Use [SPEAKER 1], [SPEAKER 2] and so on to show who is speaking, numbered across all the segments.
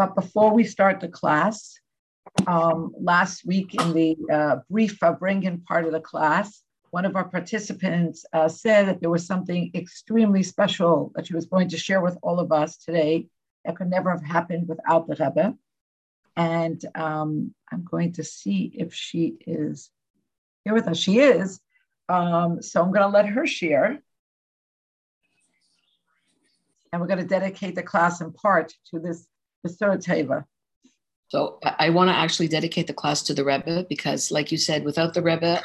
[SPEAKER 1] But before we start the class, um, last week in the uh, brief Farbrengen part of the class, one of our participants uh, said that there was something extremely special that she was going to share with all of us today that could never have happened without the Rebbe. And um, I'm going to see if she is here with us. She is. Um, so I'm going to let her share. And we're going to dedicate the class in part to this Teva.
[SPEAKER 2] So I want to actually dedicate the class to the Rebbe because, like you said, without the Rebbe,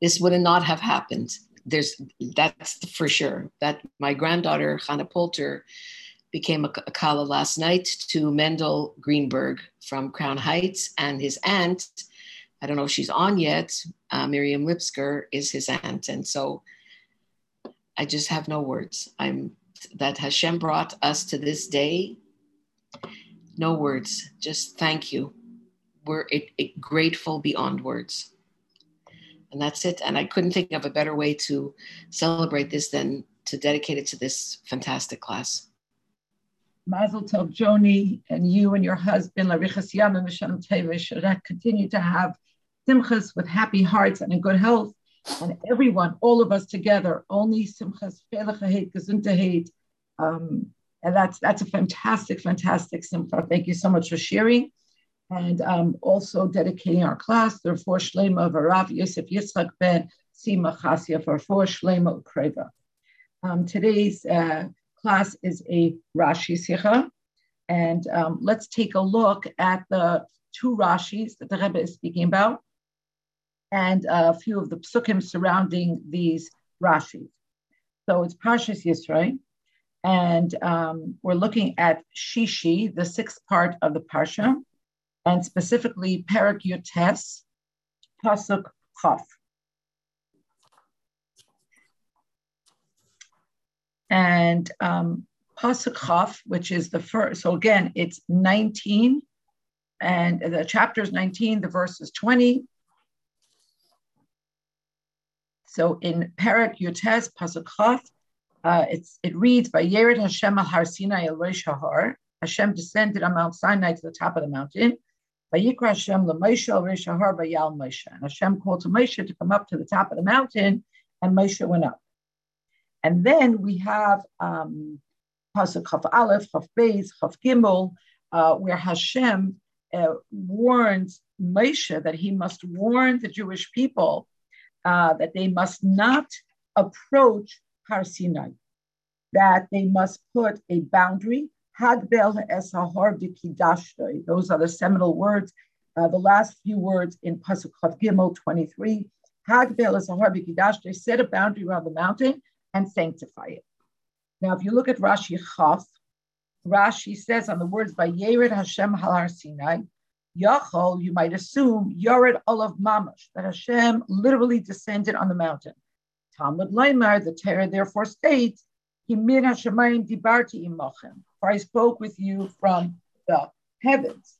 [SPEAKER 2] this would not have happened. There's that's for sure. That my granddaughter Hannah Poulter became a, a Kala last night to Mendel Greenberg from Crown Heights, and his aunt, I don't know if she's on yet, uh, Miriam Lipsker is his aunt, and so I just have no words. I'm that Hashem brought us to this day. No words, just thank you. We're it, it, grateful beyond words. And that's it. And I couldn't think of a better way to celebrate this than to dedicate it to this fantastic class.
[SPEAKER 1] Mazel Tov, Joni, and you and your husband, Larichas Yam and Mishan Teva, should continue to have simchas with happy hearts and in good health. And everyone, all of us together, only simchas, gesundheit. Um, and that's that's a fantastic, fantastic simcha. Thank you so much for sharing. And um, also dedicating our class, the for Shlema of Arav Yosef Yitzchak ben Sima Chasia for for Shlema Ukreva. Um, today's uh, class is a Rashi Sikha. And um, let's take a look at the two Rashis that the Rebbe is speaking about and a few of the psukim surrounding these Rashis. So it's Parshas Yisro, and um, we're looking at Shishi, the sixth part of the Parsha, and specifically Parak Yotes, Pasuk Chaf. and um, Pasuk which is the first. So again, it's 19, and the chapter is 19, the verse is 20. So in Parak Yotes Pasuk uh, it's it reads by Yered Hashem al Har Sinai el Reish Har. Hashem descended on Mount Sinai to the top of the mountain. Vayikra Hashem Moshe al Reish Har Vayal Moshe. And Hashem called to Moshe to come up to the top of the mountain, and Moshe went up. And then we have um, Pasuk Chaf Aleph, Chaf Beis, Chaf Gimel, uh, where Hashem uh, warns Moshe that he must warn the Jewish people uh, that they must not approach That they must put a boundary. Hagbel esahar b'kidashtoi. Those are the seminal words, uh, the last few words in Pasuk Chaf Gimel 23. Hagbel esahar b'kidashtoi. Set a boundary around the mountain and sanctify it. Now, if you look at Rashi Chaf, Rashi says on the words by Yered Hashem Halar Sinai, Yachol, you might assume Yored Olav Mamash, that Hashem literally descended on the mountain. Talmud Leimar, the Torah therefore states, Himir Hashemayim Dibarti Imochem, for I spoke with you from the heavens.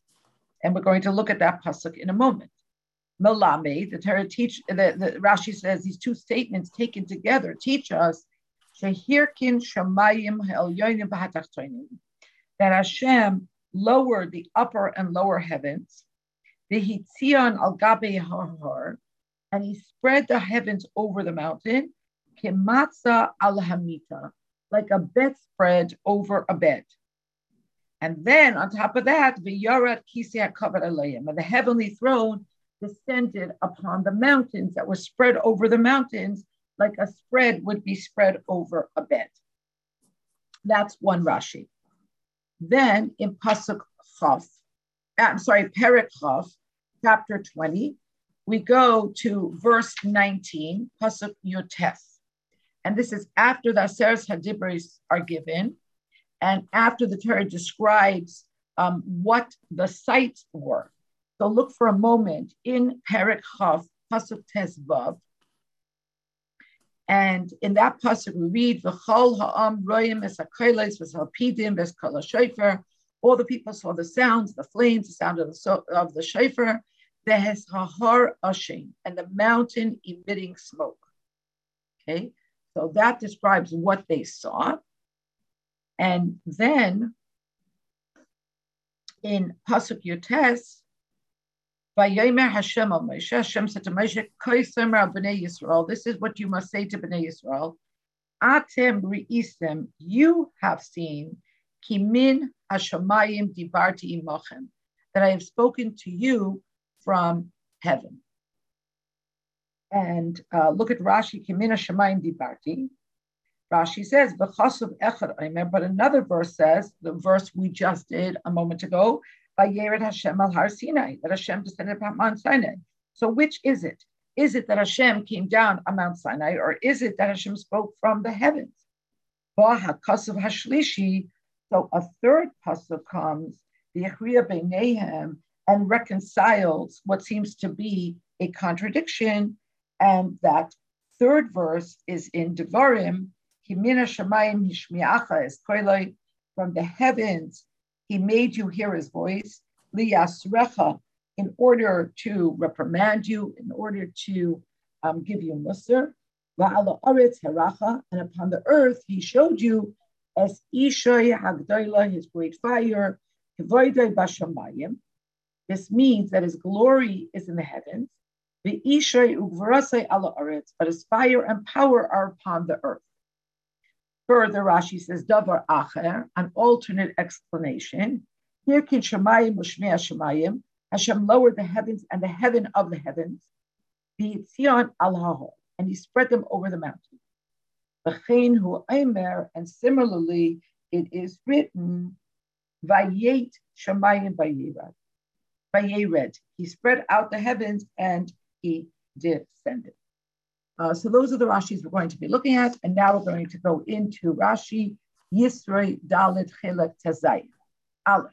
[SPEAKER 1] And we're going to look at that pasuk in a moment. Melame, the Torah teach, the, the Rashi says these two statements taken together teach us Shehirkin Shamayim that Hashem lowered the upper and lower heavens, the Hitzion al Gabe Har, and he spread the heavens over the mountain, Kematza al Hamita, like a bedspread over a bed. And then on top of that, the Yarat Kisya covered Alayim, and the heavenly throne descended upon the mountains that were spread over the mountains like a spread would be spread over a bed. That's one Rashi. Then in Pasuk Chaf, uh, I'm sorry, Perik Chaf, chapter 20, we go to verse 19, Pasuk Yotes. And this is after the Aseres Hadibris are given, and after the Torah describes um, what the sites were. So look for a moment in Perik Chav, Pasuk Tes. And in that pasuk we read, "V'chol ha'am royim es hakolos v'salpidim v'eskol shofar." All the people saw the sounds, the flames, the sound of the of the shofar, the hahar ashing, and the mountain emitting smoke. Okay, so that describes what they saw. And then in Pasuk Yotes, Vayomer Hashem al Moshe, Hashem said to Moshe, Koisemer b'nei Yisrael, this is what you must say to b'nei Yisrael, Atem ri'isem, you have seen, Kimin Hashemayim dibarti imochem, that I have spoken to you from heaven. And uh, look at Rashi, Kimin Hashemayim dibarti, Rashi says, but another verse says, the verse we just did a moment ago, Vayered Hashem al Har Sinai, that Hashem descended upon Mount Sinai. So which is it? Is it that Hashem came down on Mount Sinai, or is it that Hashem spoke from the heavens? Hashlishi, so a third pasuk comes, the Echriya Beinehem, and reconciles what seems to be a contradiction, and that third verse is in Devarim, Kimina Shemayim Hishmiacha is from the heavens, he made you hear his voice, Liyasrecha, in order to reprimand you, in order to um, give you musr, Va'ala Aretz Heracha, and upon the earth he showed you as Ishoy Hagdoila, his great fire, Kivoidai Bashamayim. This means that his glory is in the heavens, the Ishoy Ugvarasai but his fire and power are upon the earth. Further, Rashi says, Davar Acher, an alternate explanation. Here, Kin Shemayim Ushmei Shemayim, Hashem lowered the heavens and the heaven of the heavens, the Tzion al and he spread them over the mountain. V'chein hu Eimer, and similarly, it is written, Vayet Shemayim Vayered. Vayered. He spread out the heavens and he descended. Uh, so those are the Rashis we're going to be looking at. And now we're going to go into Rashi Yisroi Dalit Chilek Tezayim. Aleph.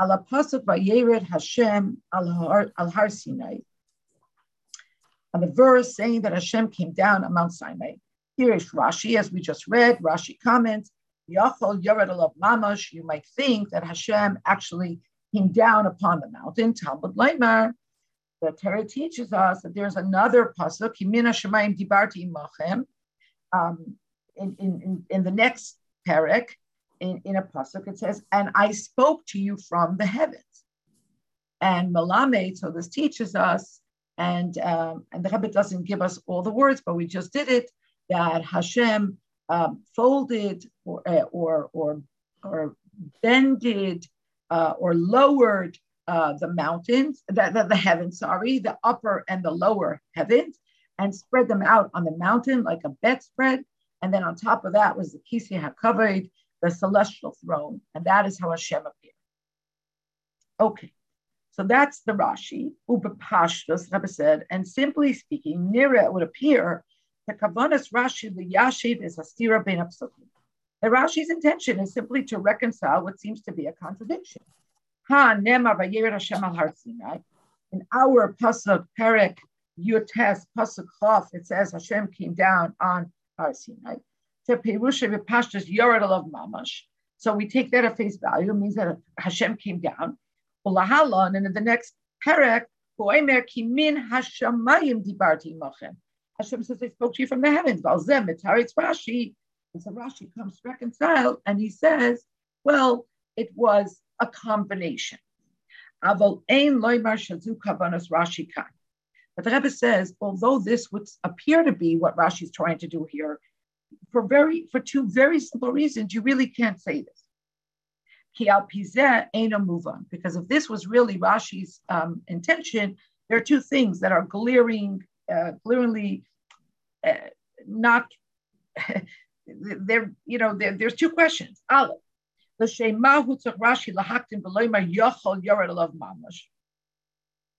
[SPEAKER 1] Ala Pasuk Vayered Hashem al Har Sinai. And the verse saying that Hashem came down on Mount Sinai. Here is Rashi, as we just read. Rashi comments, Yachol Yared Alav Mamash. You might think that Hashem actually came down upon the mountain. Talmud Leimar the Torah teaches us that there's another pasuk, Himina Shemayim um, in, in, in, the next parak, in, in a pasuk, it says, and I spoke to you from the heavens. And Malamed, so this teaches us, and um, and the Rebbe doesn't give us all the words, but we just did it, that Hashem um, folded or, uh, or, or, or bended uh, or lowered uh, the mountains, the, the, the heavens, sorry, the upper and the lower heavens, and spread them out on the mountain like a bedspread. And then on top of that was the Kisei HaKavod, the celestial throne. And that is how Hashem appeared. Okay, so that's the Rashi, Ubapashtas, Rebbe said, and simply speaking, Nira it would appear the Kavanas Rashi, the Yashiv is Hastira Ben Apsukim. The Rashi's intention is simply to reconcile what seems to be a contradiction. In our pasuk Perek Yutes pasuk Chof, it says Hashem came down on Har Sinai. So we take that at face value. It means that Hashem came down. And in the next Perek. Hashem says, I spoke to you from the heavens. So Rashi comes to reconcile and he says, well, it was a combination. But the Rebbe says, although this would appear to be what Rashi is trying to do here, for very for two very simple reasons, you really can't say this. Because if this was really Rashi's um, intention, there are two things that are glaring, uh, glaringly uh, not. there, you know, there, there's two questions. Aleph,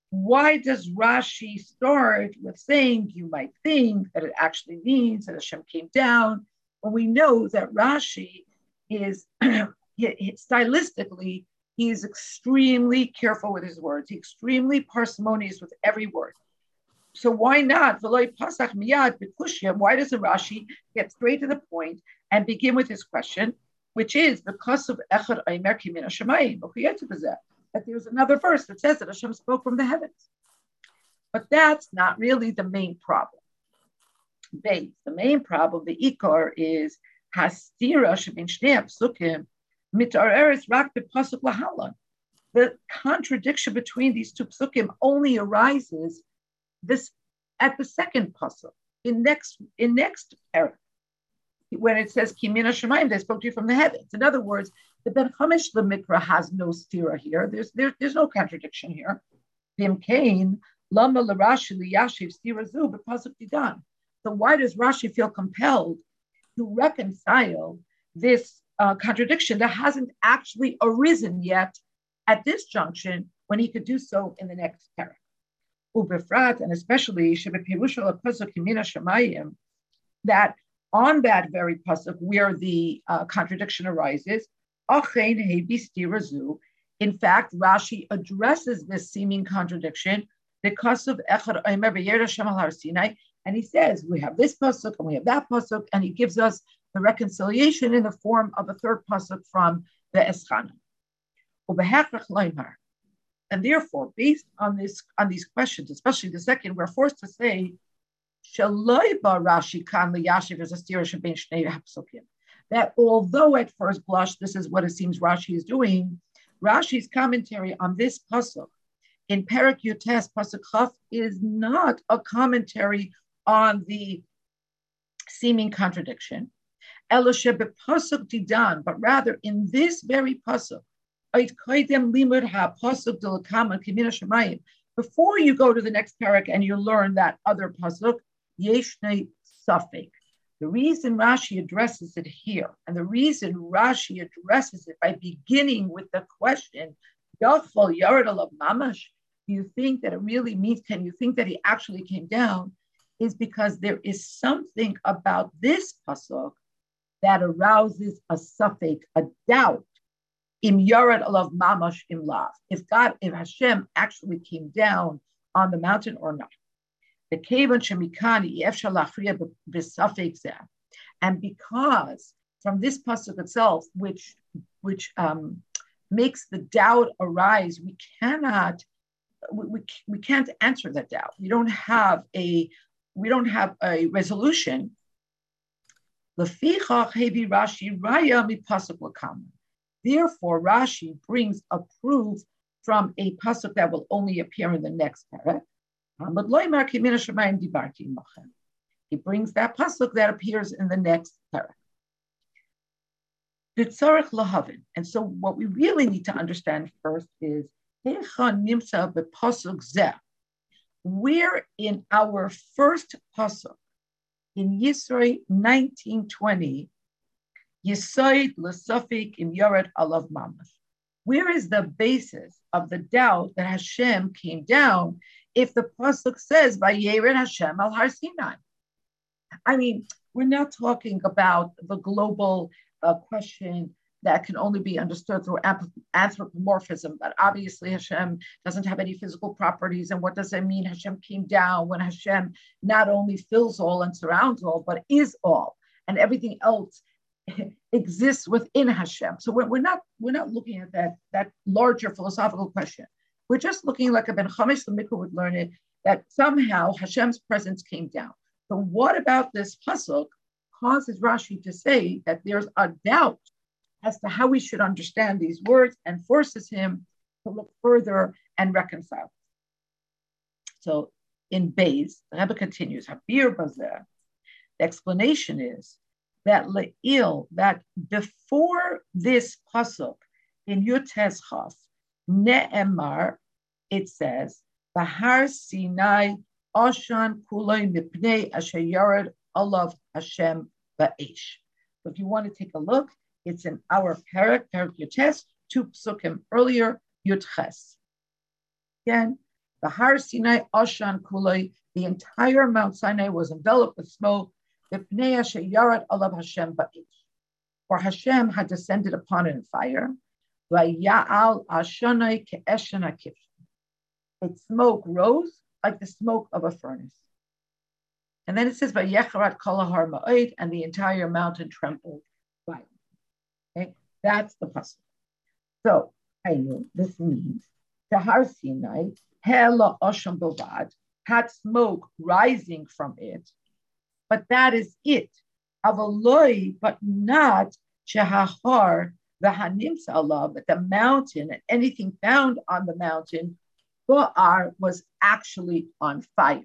[SPEAKER 1] why does Rashi start with saying you might think that it actually means that Hashem came down when we know that Rashi is stylistically he is extremely careful with his words. He's extremely parsimonious with every word. So why not? Why doesn't Rashi get straight to the point and begin with his question? which is because of Echad Aimer Kimin Hashemayim, that there's another verse that says that Hashem spoke from the heavens. But that's not really the main problem. The main problem, the ikar, is Hastira Shabin Shnei Psukim Mitareres Rak Bepasuk Lahalan. the contradiction between these two psukim only arises this at the second puzzle in next in next era when it says Kimina Shemaim, they spoke to you from the heavens. In other words, the Ben the Mikra has no stira here. There's there, there's no contradiction here. Bim Kain, Lama Larashi Liyashiv Stira Zu, but Pasuk Didan. So why does Rashi feel compelled to reconcile this uh, contradiction that hasn't actually arisen yet at this junction when he could do so in the next parak? Ubefrat, and especially that on that very pasuk where the uh, contradiction arises, in fact, Rashi addresses this seeming contradiction because of Echad Sinai, and he says we have this pasuk and we have that pasuk, and he gives us the reconciliation in the form of a third pasuk from the Eschana. And therefore, based on this on these questions, especially the second, we're forced to say, That although at first blush, this is what it seems Rashi is doing, Rashi's commentary on this pasuk in Perak Yutes pasuk Chaf is not a commentary on the seeming contradiction. but rather in this very pasuk, before you go to the next parak and you learn that other pasuk. The reason Rashi addresses it here, and the reason Rashi addresses it by beginning with the question, Mamash, do you think that it really means, can you think that he actually came down? Is because there is something about this pasuk that arouses a safek, a doubt. Im Yared Alav Mamash Im Lav. If God, if Hashem actually came down on the mountain or not. The Kevan Shemikani Efshalachriya B'Safek And because from this pasuk itself, which which um, makes the doubt arise, we cannot we, we, we can't answer that doubt. We don't have a we don't have a resolution. Therefore, Rashi brings a proof from a pasuk that will only appear in the next paragraph. He brings that pasuk that appears in the next paragraph. And so, what we really need to understand first is where in our first pasuk in Yisroi 1920, Yisoid im Alav Mamash. Where is the basis of the doubt that Hashem came down if the pasuk says by Yered Hashem al Har Sinai? I mean, we're not talking about the global uh, question that can only be understood through anthropomorphism. But obviously, Hashem doesn't have any physical properties. And what does that mean? Hashem came down when Hashem not only fills all and surrounds all, but is all, and everything else exists within Hashem. So we're, we're not we're not looking at that that larger philosophical question. We're just looking like a Ben Chamish the Mikra would learn it that somehow Hashem's presence came down. So what about this pasuk causes Rashi to say that there's a doubt as to how we should understand these words and forces him to look further and reconcile. So in Bays, the Rebbe continues, Habir Bazer, the explanation is that Le'il, that before this pasuk in Yutes Chaf, Ne'emar, it says, Bahar Sinai Oshan Kulay Mipnei Asher Yared Alav Hashem Ba'esh. So if you want to take a look, it's in our parak, parak Yutes, two psukim earlier, Yutches. Again, the Har Sinai Oshan Kuloi, the entire Mount Sinai was enveloped with smoke. The. For Hashem had descended upon it in fire. Its smoke rose like the smoke of a furnace. And then it says, and the entire mountain trembled. That's the puzzle. So I know this means Tahar Sinai, Hela had smoke rising from it, but that is it. Avaloi, but not Shehahar the Hanimsa Allah, but the mountain and anything found on the mountain, Bo'ar was actually on fire.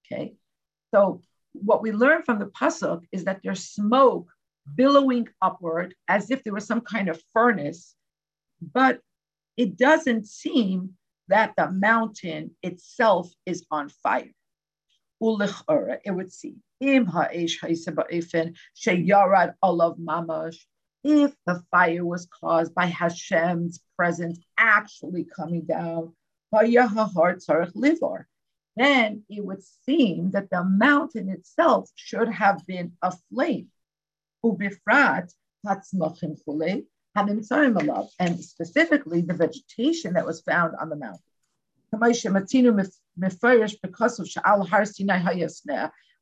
[SPEAKER 1] Okay, so what we learn from the pasuk is that there's smoke billowing upward as if there was some kind of furnace, but it doesn't seem that the mountain itself is on fire. It would seem if the fire was caused by Hashem's presence actually coming down, then it would seem that the mountain itself should have been aflame. And specifically the vegetation that was found on the mountain.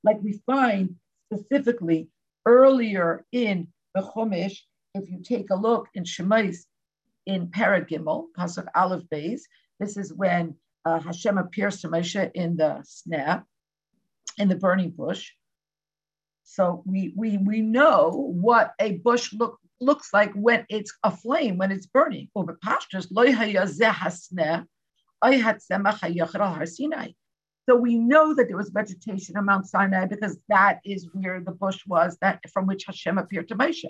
[SPEAKER 1] Like we find specifically earlier in the Chumash, if you take a look in Shemais in Paragimel, Pasuk Aleph Beis, this is when uh, Hashem appears to Moshe in the sneh, in the burning bush. So we we we know what a bush look looks like when it's aflame, when it's burning. So we know that there was vegetation on Mount Sinai because that is where the bush was that from which Hashem appeared to Moshe.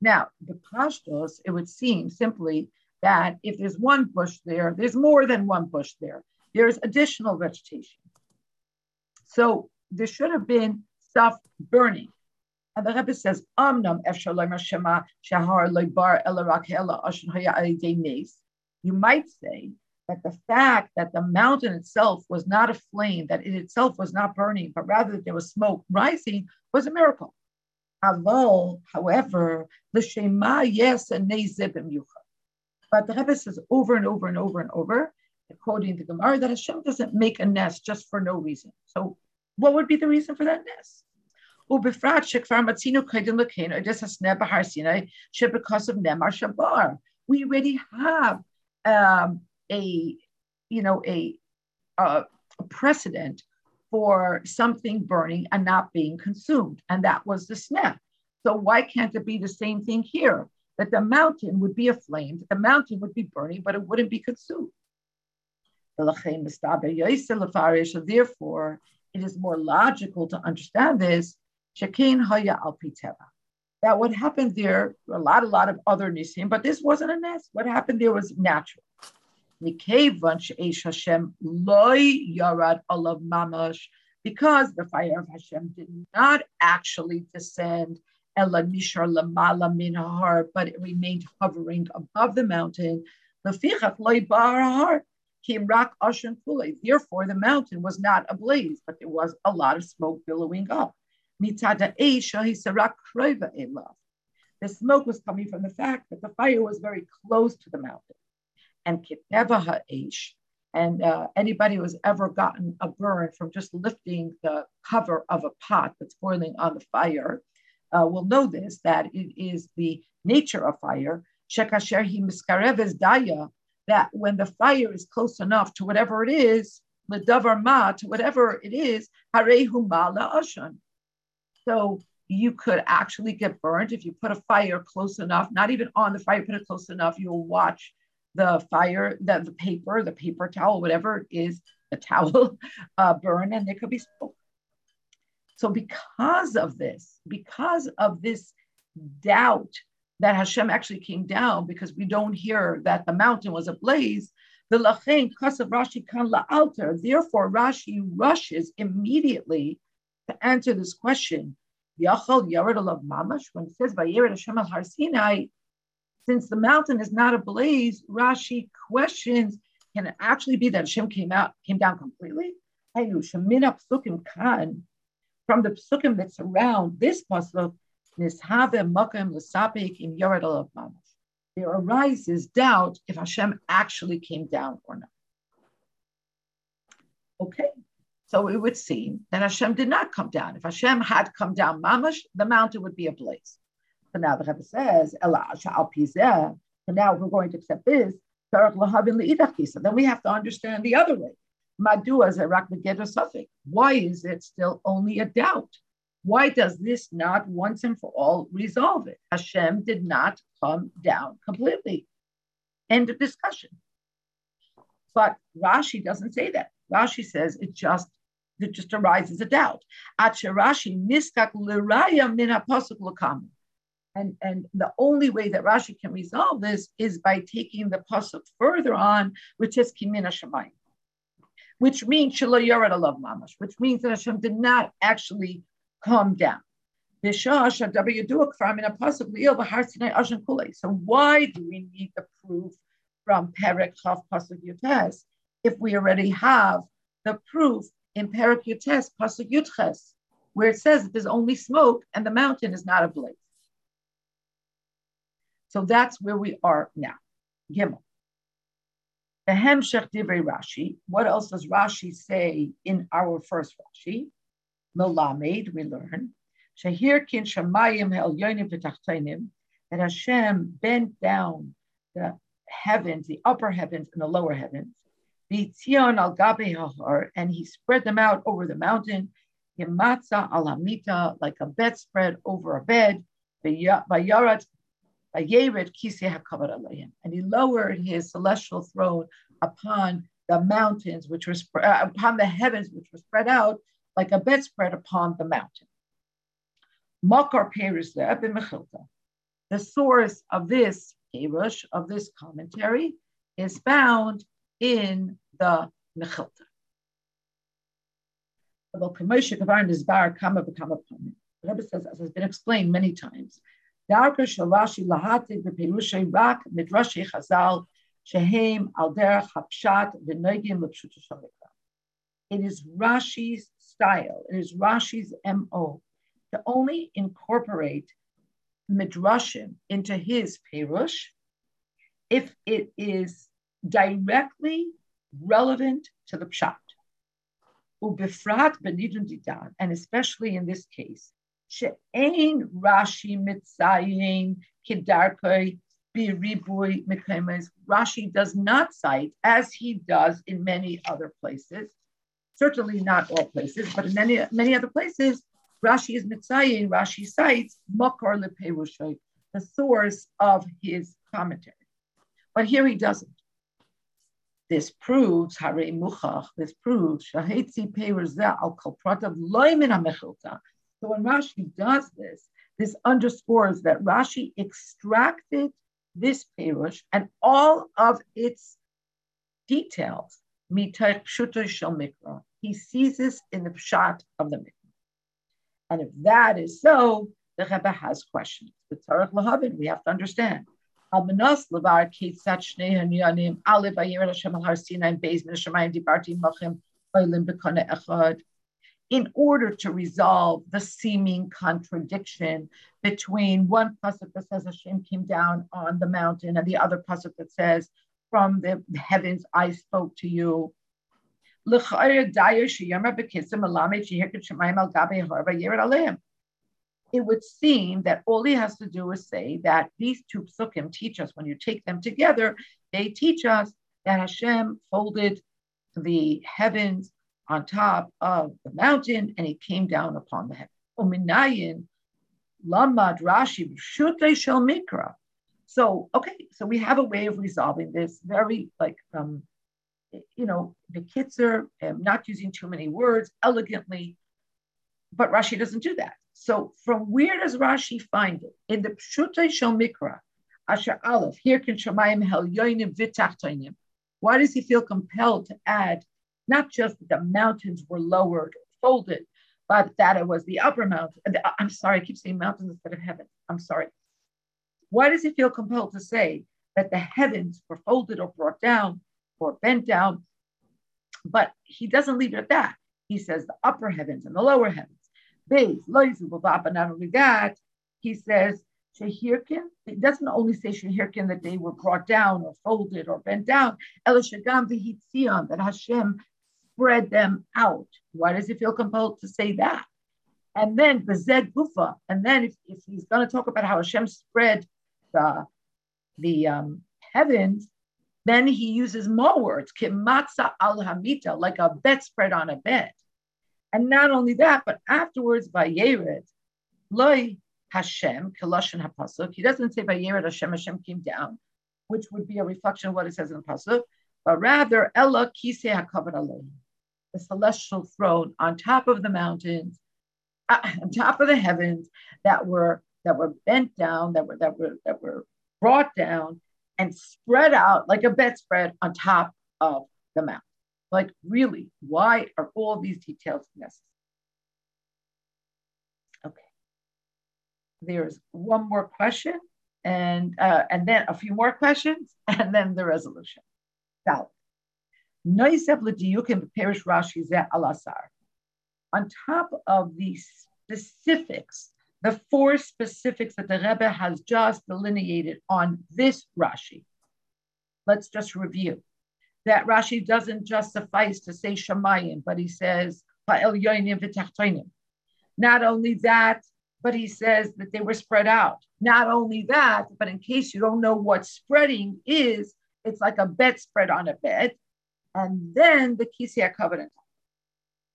[SPEAKER 1] Now, the Pashtos, it would seem simply that if there's one bush there, there's more than one bush there. There's additional vegetation. So there should have been stuff burning. And the Rebbe says, Amnam Shahar Loibar You might say that the fact that the mountain itself was not a flame, that it itself was not burning, but rather that there was smoke rising, was a miracle. Aval, however, the Shema yes and But the Rebbe says over and over and over and over, quoting the Gemara, that Hashem doesn't make a nes just for no reason. So, what would be the reason for that nes? We already have um, a you know a, a, precedent for something burning and not being consumed, and that was the snap. So why can't it be the same thing here? That the mountain would be aflame, that the mountain would be burning, but it wouldn't be consumed. Therefore, it is more logical to understand this. That what happened there, a lot, a lot of other nisim, but this wasn't a nes. What happened there was natural. Because the fire of Hashem did not actually descend, but it remained hovering above the mountain. Therefore, the mountain was not ablaze, but there was a lot of smoke billowing up. The smoke was coming from the fact that the fire was very close to the mountain and kitneva ha'esh. And uh, anybody who's ever gotten a burn from just lifting the cover of a pot that's boiling on the fire uh, will know this, that it is the nature of fire. Shekasher hi miskarev daya, that when the fire is close enough to whatever it is, the davar ma, to whatever it is, harehu mala ashan. So you could actually get burned if you put a fire close enough, not even on the fire, put it close enough, you'll watch the fire, the, the paper, the paper towel, whatever it is, the towel uh, burn and there could be smoke. So because of this, because of this doubt that Hashem actually came down, because we don't hear that the mountain was ablaze, the lachain kasav Rashi kan la'alter. Therefore, Rashi rushes immediately to answer this question. Yachal yared alav mamash. When it says Vayered Hashem al Har Sinai, since the mountain is not ablaze, Rashi questions, can it actually be that Hashem came out, came down completely? From the psukim that surround this pasuk, there arises doubt if Hashem actually came down or not. Okay, so it would seem that Hashem did not come down. If Hashem had come down mamash, the mountain would be ablaze. Now the Rebbe says, So now we're going to accept this. Then we have to understand the other way. Why is it still only a doubt? Why does this not once and for all resolve it? Hashem did not come down completely. End of discussion. But Rashi doesn't say that. Rashi says it just it just arises a doubt. Rashi niskak l'raya min And, and the only way that Rashi can resolve this is by taking the pasuk further on, which is kimina shemayim, which means shelo yorad alav mamash, which means that Hashem did not actually come down. So why do we need the proof from Perek Chav Pasuk Yutes if we already have the proof in Perek Yutes Pasuk Yutches where it says that there's only smoke and the mountain is not ablaze? So that's where we are now. Gimel. The Hemshech Divrei Rashi. What else does Rashi say in our first Rashi? Melamed, we learn, Shahir kin shamayim elyonim v'tachtainim, that Hashem bent down the heavens, the upper heavens and the lower heavens, v'tzion al gabe and he spread them out over the mountain, yematza al hamita, like a bedspread over a bed, v'yered kisei hakavod alayim, and he lowered his celestial throne upon the mountains, which were uh, upon the heavens, which were spread out, like a bedspread upon the mountain. The source of this Perush, of this commentary, is found in the Mechilta. The Rebbe says, as has been explained many times, Darka Shalashi Lahati B'Perushay Rak Midrashi Chazal Shehem Al Derech Hapshat V'Noigim L'Pshuta It is Rashi's style, it is Rashi's MO to only incorporate midrashim into his perush if it is directly relevant to the pshat. And especially in this case, she'ein Rashi mitzayin kidarkoi biribui mekaymes. Rashi does not cite, as he does in many other places, certainly not all places, but in many, many other places, Rashi is Mitzayin, Rashi cites Makar Leperushai, the source of his commentary. But here he doesn't. This proves, Hare Muchach, this proves, Shahitzi Perurzeh al kol Kalpratav Loimin HaMechilta. So when Rashi does this, this underscores that Rashi extracted this Perush and all of its details he sees this in the pshat of the mikra. And if that is so, the Rebbe has questions. The Tzarech Lahavin, we have to understand. In order to resolve the seeming contradiction between one pasuk that says Hashem came down on the mountain and the other pasuk that says from the heavens I spoke to you. It would seem that all he has to do is say that these two psukim teach us, when you take them together, they teach us that Hashem folded the heavens on top of the mountain and he came down upon the heaven. Lamad Rashi Shel Mikra. So, okay, so we have a way of resolving this very like, um, you know, the kitzer, um, not using too many words, elegantly, but Rashi doesn't do that. So from where does Rashi find it? In the Pshutei Shel Mikra, Asher Aleph, here can Shemayim Hel Yoinim V'Tachtainim. Why does he feel compelled to add not just that the mountains were lowered, or folded, but that it was the upper mountain. I'm sorry, I keep saying mountains instead of heaven. I'm sorry. Why does he feel compelled to say that the heavens were folded or brought down or bent down? But he doesn't leave it at that. He says the upper heavens and the lower heavens. But not only that, he says Shehirkin. It doesn't only say Shehirkin that they were brought down or folded or bent down. That Hashem spread them out. Why does he feel compelled to say that? And then the Zed. And then if, if he's going to talk about how Hashem spread the, the um, heavens, then he uses more words, kimatza al hamita, like a bedspread on a bed. And not only that, but afterwards, by Yered, Loi Hashem, Kaloshan HaPasuk, he doesn't say by Yered Hashem, Hashem came down, which would be a reflection of what it says in the Pasuk, but rather, Ella Kisei HaKavod Aleim, the celestial throne on top of the mountains, uh, on top of the heavens that were that were bent down, that were that were that were brought down and spread out like a bedspread on top of the mountain. Like, really, why are all these details necessary? Okay. There's one more question, and uh, and then a few more questions, and then the resolution. On top of the specifics, the four specifics that the Rebbe has just delineated on this Rashi. Let's just review that Rashi doesn't just suffice to say Shemayim, but he says Not only that, but he says that they were spread out. Not only that, but in case you don't know what spreading is, it's like a bed spread on a bed, and then the Kisya covenant.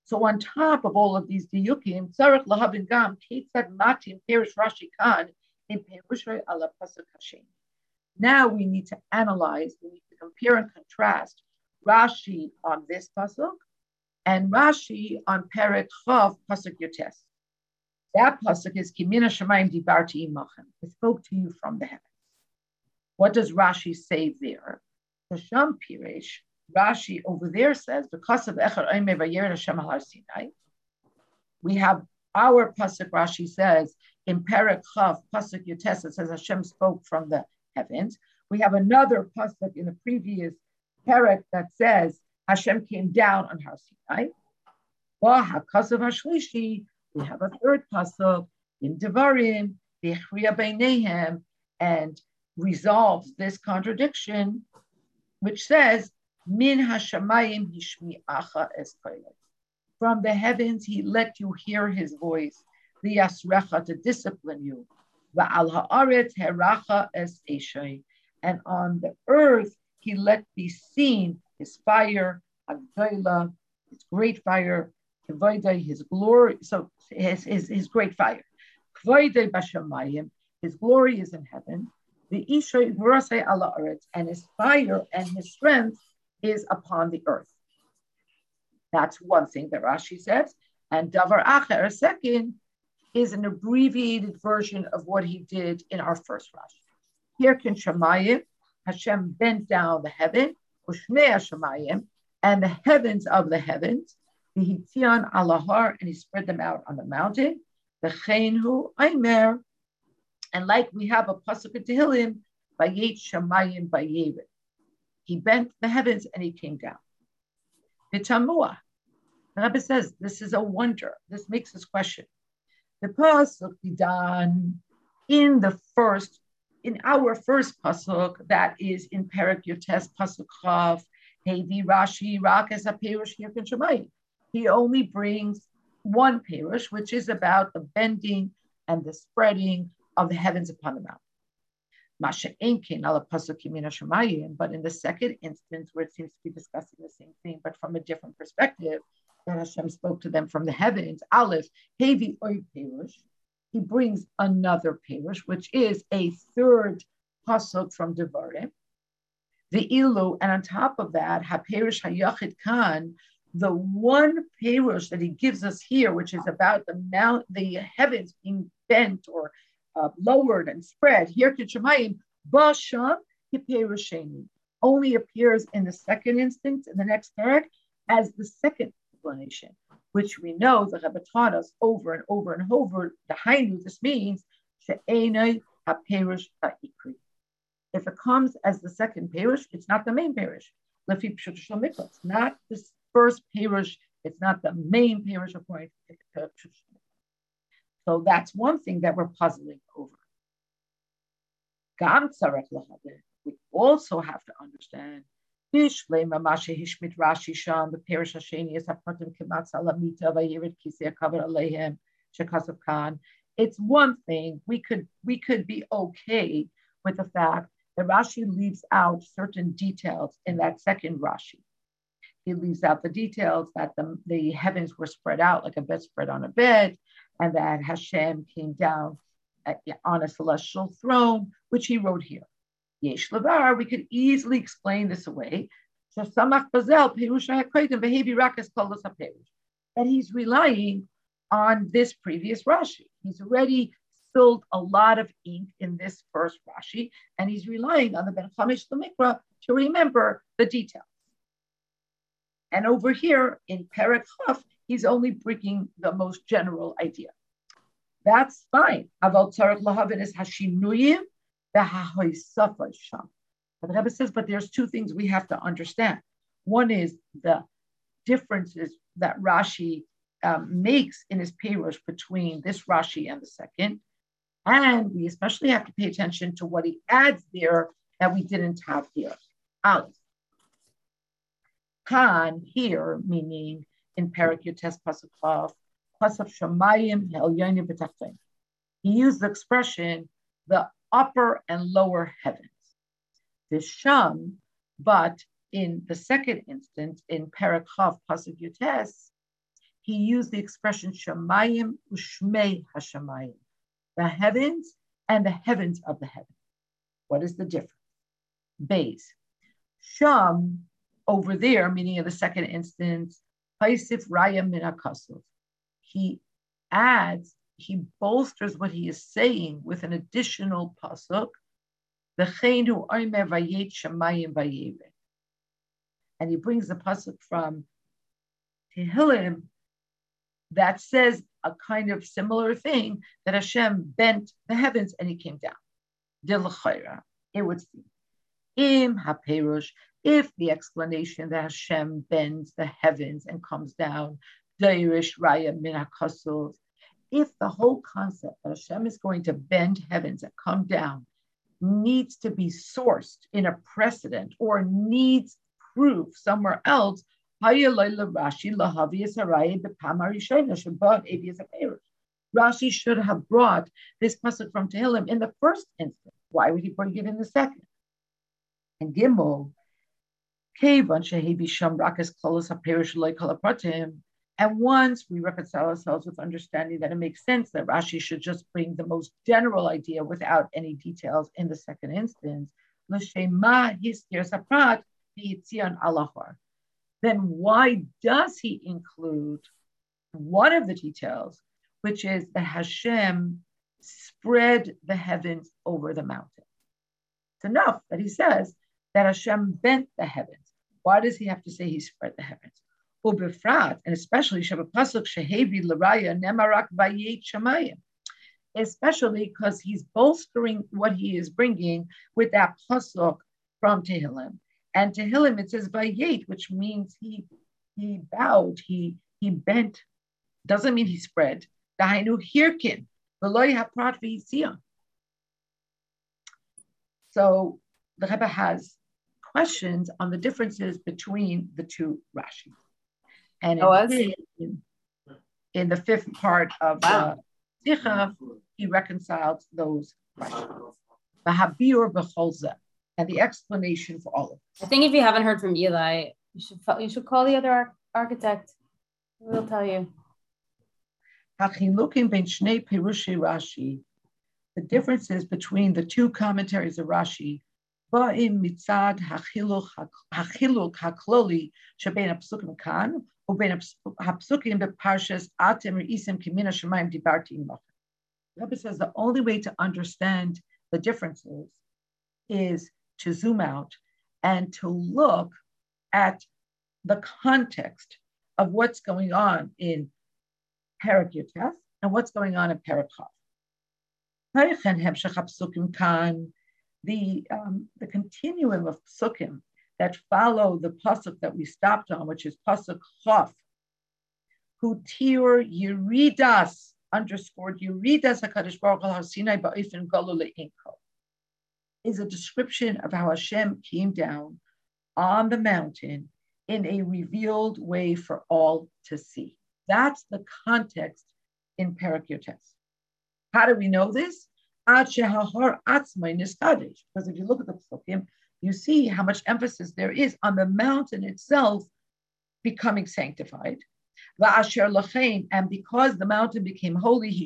[SPEAKER 1] So on top of all of these diyukim, Tzarech lahavin gam ketzad matim perish Rashi kan in perushay ala pasuk Hashem. Now we need to analyze, we need to compare and contrast Rashi on this pasuk and Rashi on Peret Chav pasuk Yotes. That pasuk is Kimina Shemaim Dibarti Imachem. I spoke to you from the heavens. What does Rashi say there? The Sham Piresh, Rashi over there says, because of Echad Oime Vayer Hashem Har Sinai. We have our pasuk. Rashi says in Peret Chav pasuk Yotes. Says Hashem spoke from the heavens. We have another pasuk in the previous parak that says Hashem came down on Har Sinai. Hakasav Hashlishi, we have a third pasuk in Devarim, Bechriya Beinehem, and resolves this contradiction, which says, Min Hashamayim Hishmi'acha es From the heavens, he let you hear his voice, the Yasrecha to discipline you. Va'al ha'aretz heracha es And on the earth, he let be seen his fire, Agdoila, his great fire, his glory, so his, his, his great fire. His glory is in heaven. The Isha ala and his fire and his strength is upon the earth. That's one thing that Rashi says. And Davar Acher, second, is an abbreviated version of what he did in our first Rashi. Here can Shemayim, Hashem bent down the heaven, and the heavens of the heavens, the alahar, and he spread them out on the mountain. The Chenhu Aimer, and like we have a pasuk Tehillim, Bayet Shemayim Bayevet. He bent the heavens and he came down. Vitamua. The Rebbe says this is a wonder. This makes us question. The pasuk done in the first in our first pasuk, that is in Perak Yotes pasuk Chav, Hevi Rashi Rakas Perush Hirkin Shemayim. He only brings one perush, which is about the bending and the spreading of the heavens upon the mountain. Masha but in the second instance, where it seems to be discussing the same thing, but from a different perspective, that Hashem spoke to them from the heavens. Aleph, Hevi Oy Perush, he brings another perush, which is a third pasuk from Devarim. The ilu, and on top of that, haperush hayachid khan, the one perush that he gives us here, which is about the mount, the heavens being bent or uh, lowered and spread. Here, Kishamayim, basham hiperusheni, only appears in the second instance in the next parak as the second explanation which we know the Rebbe taught us over and over and over. The Hainu, this means. If it comes as the second perush, it's not the main perush. Lefi It's not the first perush. It's not the main perush according to So that's one thing that we're puzzling over. We also have to understand the. It's one thing we could we could be okay with the fact that Rashi leaves out certain details in that second Rashi. he leaves out the details that the, the heavens were spread out like a bedspread on a bed, and that Hashem came down on a celestial throne, which he wrote here. Yesh Lavar, we could easily explain this away. That he's relying on this previous Rashi. He's already spilled a lot of ink in this first Rashi, and he's relying on the Ben Chamish Lamikra to remember the details. And over here in Perek Chaf, he's only bringing the most general idea. That's fine. Aval tzarech lahavin is hashinuyim v'hahoisafa sham. But the Rebbe says, but there's two things we have to understand. One is the differences that Rashi um, makes in his Perush between this Rashi and the second. And we especially have to pay attention to what he adds there that we didn't have here. Aleph. Khan here, meaning in Perak Yotes Pasukov, Pasuk Shamayim Elyonim B'tachtim. He used the expression the upper and lower heavens. The Sham, but in the second instance, in Perak Chav Pasuk Yotes, he used the expression Shamayim Ushmei Hashamayim, the heavens and the heavens of the heavens. What is the difference? Bays. Sham over there, meaning in the second instance, Paisif Raya Minakasov. He adds, he bolsters what he is saying with an additional pasuk, and he brings the pasuk from Tehillim that says a kind of similar thing that Hashem bent the heavens and he came down. It would seem. Im haperush, if the explanation that Hashem bends the heavens and comes down, Dairish Raya Minakosov, if the whole concept that Hashem is going to bend heavens and come down needs to be sourced in a precedent or needs proof somewhere else, Rashi should have brought this pasuk from Tehillim in the first instance. Why would he bring it in the second? And Gimel, and once we reconcile ourselves with understanding that it makes sense that Rashi should just bring the most general idea without any details in the second instance, then why does he include one of the details, which is that Hashem spread the heavens over the mountain? It's enough that he says that Hashem bent the heavens. Why does he have to say he spread the heavens? Ubefrat, and especially Shabbat Shehevi Laraya Nemarak Vayet Shamayim. Especially because he's bolstering what he is bringing with that pasuk from Tehillim. And Tehillim, it says Vayet, which means he he bowed, he he bent. Doesn't mean he spread. Dahainu Hirkin, Veloy Haprat So the Rebbe has questions on the differences between the two Rashi. And oh, in, oh, in, in, the fifth part of uh, wow. the Sikha, he reconciled those Rashis. The Habir and the explanation for all of
[SPEAKER 3] it. I think if you haven't heard from Eli, you should you should call the other ar- architect. We'll tell you.
[SPEAKER 1] Rashi, the differences between the two commentaries of Rashi באים מצד החילוק, החילוק הכלולי שבין הפסוקים כאן ובין הפסוקים בפרשס אתם ראיתם כמן השמיים דיברתי עמכם. Rebbe says the only way to understand the differences is to zoom out and to look at the context of what's going on in Perak Yotes and what's going on in Perak Chav the um, the continuum of psukim that follow the pasuk that we stopped on, which is pasuk chaf, who tir yiridas underscored yiridas hakadosh baruch al Sinai ba'ifin galu inko, is a description of how Hashem came down on the mountain in a revealed way for all to see. That's the context in Perak How do we know this? Because if you look at the psukim, you see how much emphasis there is on the mountain itself becoming sanctified. And because the mountain became holy, he.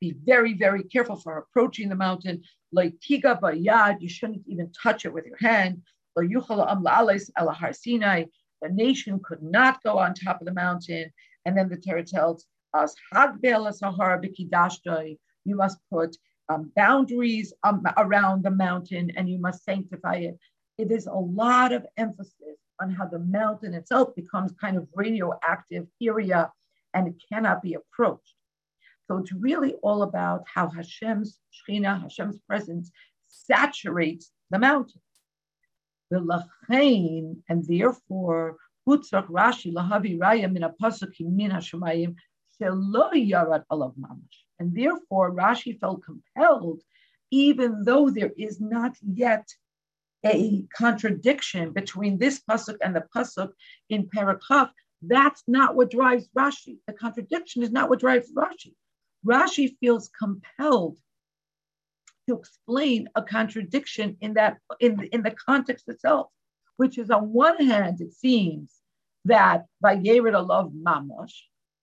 [SPEAKER 1] Be very, very careful for approaching the mountain. You shouldn't even touch it with your hand. The nation could not go on top of the mountain. And then the Torah tells us, you must put um, boundaries um, around the mountain and you must sanctify it. It is a lot of emphasis on how the mountain itself becomes kind of radioactive area and it cannot be approached. So it's really all about how Hashem's Shechina, Hashem's presence saturates the mountain. The lachain, and therefore, Hutzach Rashi lahavi raya min apasuk min hashemayim shelo yarat alav mamash. And therefore, Rashi felt compelled, even though there is not yet a contradiction between this pasuk and the pasuk in Parakaf. That's not what drives Rashi. The contradiction is not what drives Rashi. Rashi feels compelled to explain a contradiction in that in in the context itself, which is on one hand it seems that by Yerid love Mamash,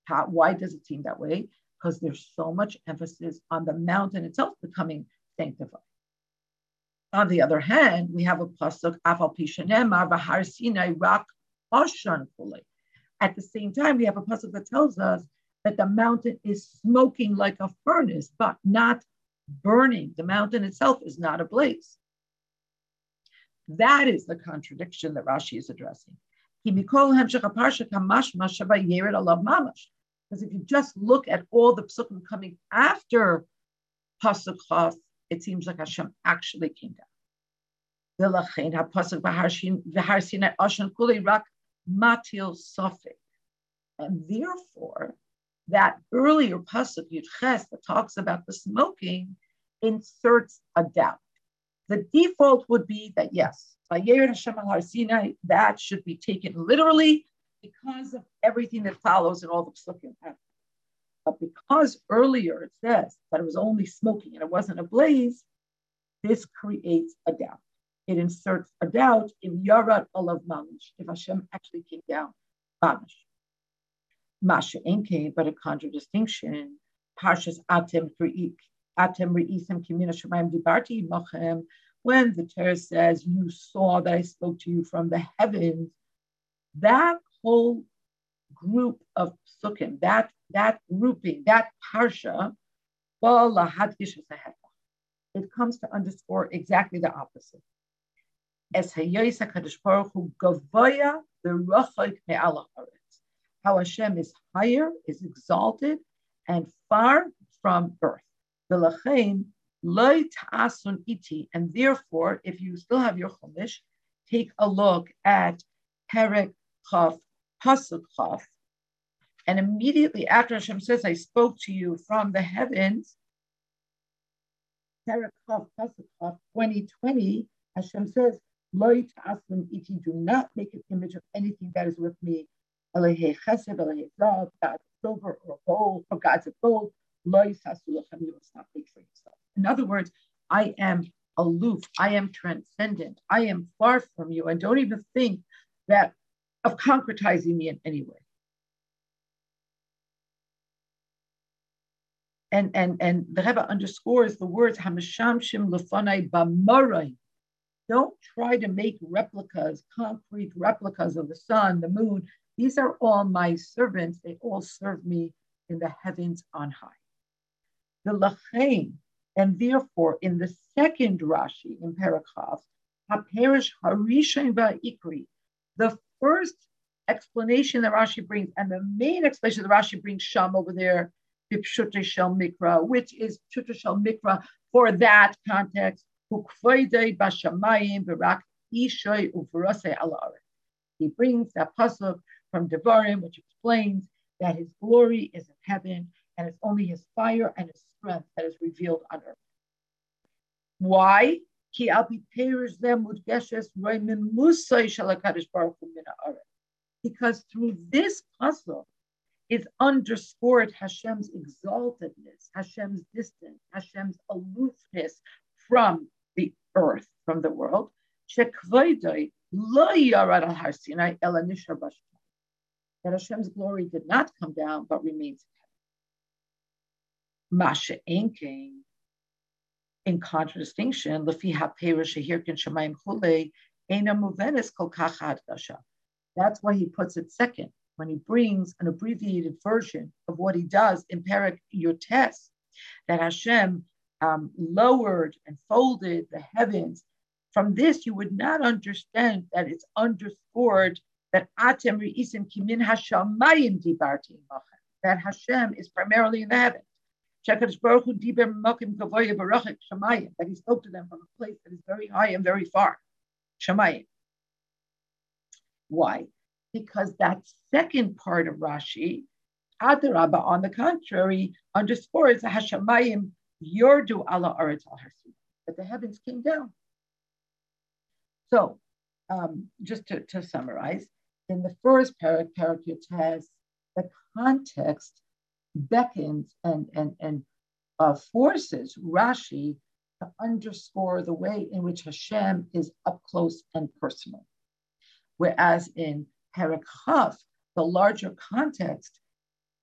[SPEAKER 1] how, why does it seem that way? Because there's so much emphasis on the mountain itself becoming sanctified. On the other hand, we have a pasuk Afal Pishanema Bahar Sinai Rak Oshan Fully. At the same time, we have a pasuk that tells us that the mountain is smoking like a furnace, but not burning. The mountain itself is not ablaze. That is the contradiction that Rashi is addressing. Because if you just look at all the psukim coming after pasuk it seems like Hashem actually came down. And therefore, that earlier pasuk Yudches that talks about the smoking inserts a doubt. The default would be that yes, that should be taken literally because of everything that follows in all the psukim. But because earlier it says that it was only smoking and it wasn't a blaze, this creates a doubt. It inserts a doubt in Yarat Olav Mamish, if Hashem actually came down, Mamish. Masha Enke, but a contradistinction. Parshas Atem Atem Re'isem Kimina Shemayim Dibarti Mochem, when the Torah says, You saw that I spoke to you from the heavens, that whole group of psukim, that that grouping, that parsha, it comes to underscore exactly the opposite. As how Hashem is higher, is exalted, and far from iti. And therefore, if you still have your chumash, take a look at Perek Chaf, Pasuk and immediately after Hashem says, I spoke to you from the heavens, 2020, Hashem says, do not make an image of anything that is with me. God's silver or gold, or gods of gold. You must not make for yourself. In other words, I am aloof, I am transcendent, I am far from you, and don't even think that of concretizing me in any way. and and and the Rebbe underscores the words Hamashamshim lefanai b'maray. Don't try to make replicas, concrete replicas of the sun, the moon. These are all my servants. They all serve me in the heavens on high. The lachain, and therefore in the second Rashi in Parakhaf, Haperish Harishain Ikri, the first explanation that Rashi brings, and the main explanation that Rashi brings Sham over there Bipshuta Shel Mikra, which is Pshuta Shel Mikra for that context. He brings that pasuk from Devarim, which explains that his glory is in heaven and it's only his fire and his strength that is revealed on earth. Why? Because through this pasuk, is underscored Hashem's exaltedness, Hashem's distance, Hashem's aloofness from the earth, from the world. That Hashem's glory did not come down, but remains Masha Enking, in contradistinction, That's why he puts it second, when he brings an abbreviated version of what he does in Perak Yotes, that Hashem um, lowered and folded the heavens. From this, you would not understand that it's underscored that Atem Isim Kimin Hashamayim Dibarti that Hashem is primarily in the heavens. That he spoke to them from a place that is very high and very far. Shamayim. Why? Because that second part of Rashi, Adarabba, on the contrary, underscores Hashamayim Yordu ala Aretz al that the heavens came down. So, um, just to, to, summarize, in the first parak, parak has the context beckons and, and, and uh, forces Rashi to underscore the way in which Hashem is up close and personal. Whereas in Parak the larger context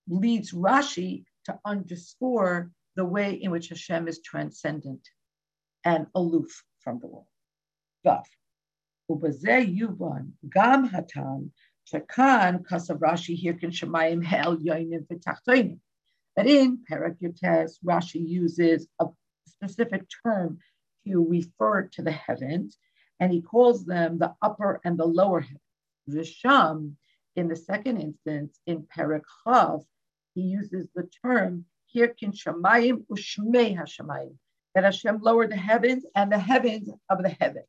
[SPEAKER 1] leads Rashi to underscore the way in which Hashem is transcendent and aloof from the world. Yuvan gam hatam shekan kasav Rashi hirkin shemayim hel yoinim v'tachtoinim. But in Perak Rashi uses a specific term to refer to the heavens, and he calls them the upper and the lower heavens. Visham, in the second instance, in Perak Chav, he uses the term Hirkin Shamayim Ushmei Hashamayim, that Hashem lowered the heavens and the heavens of the heavens.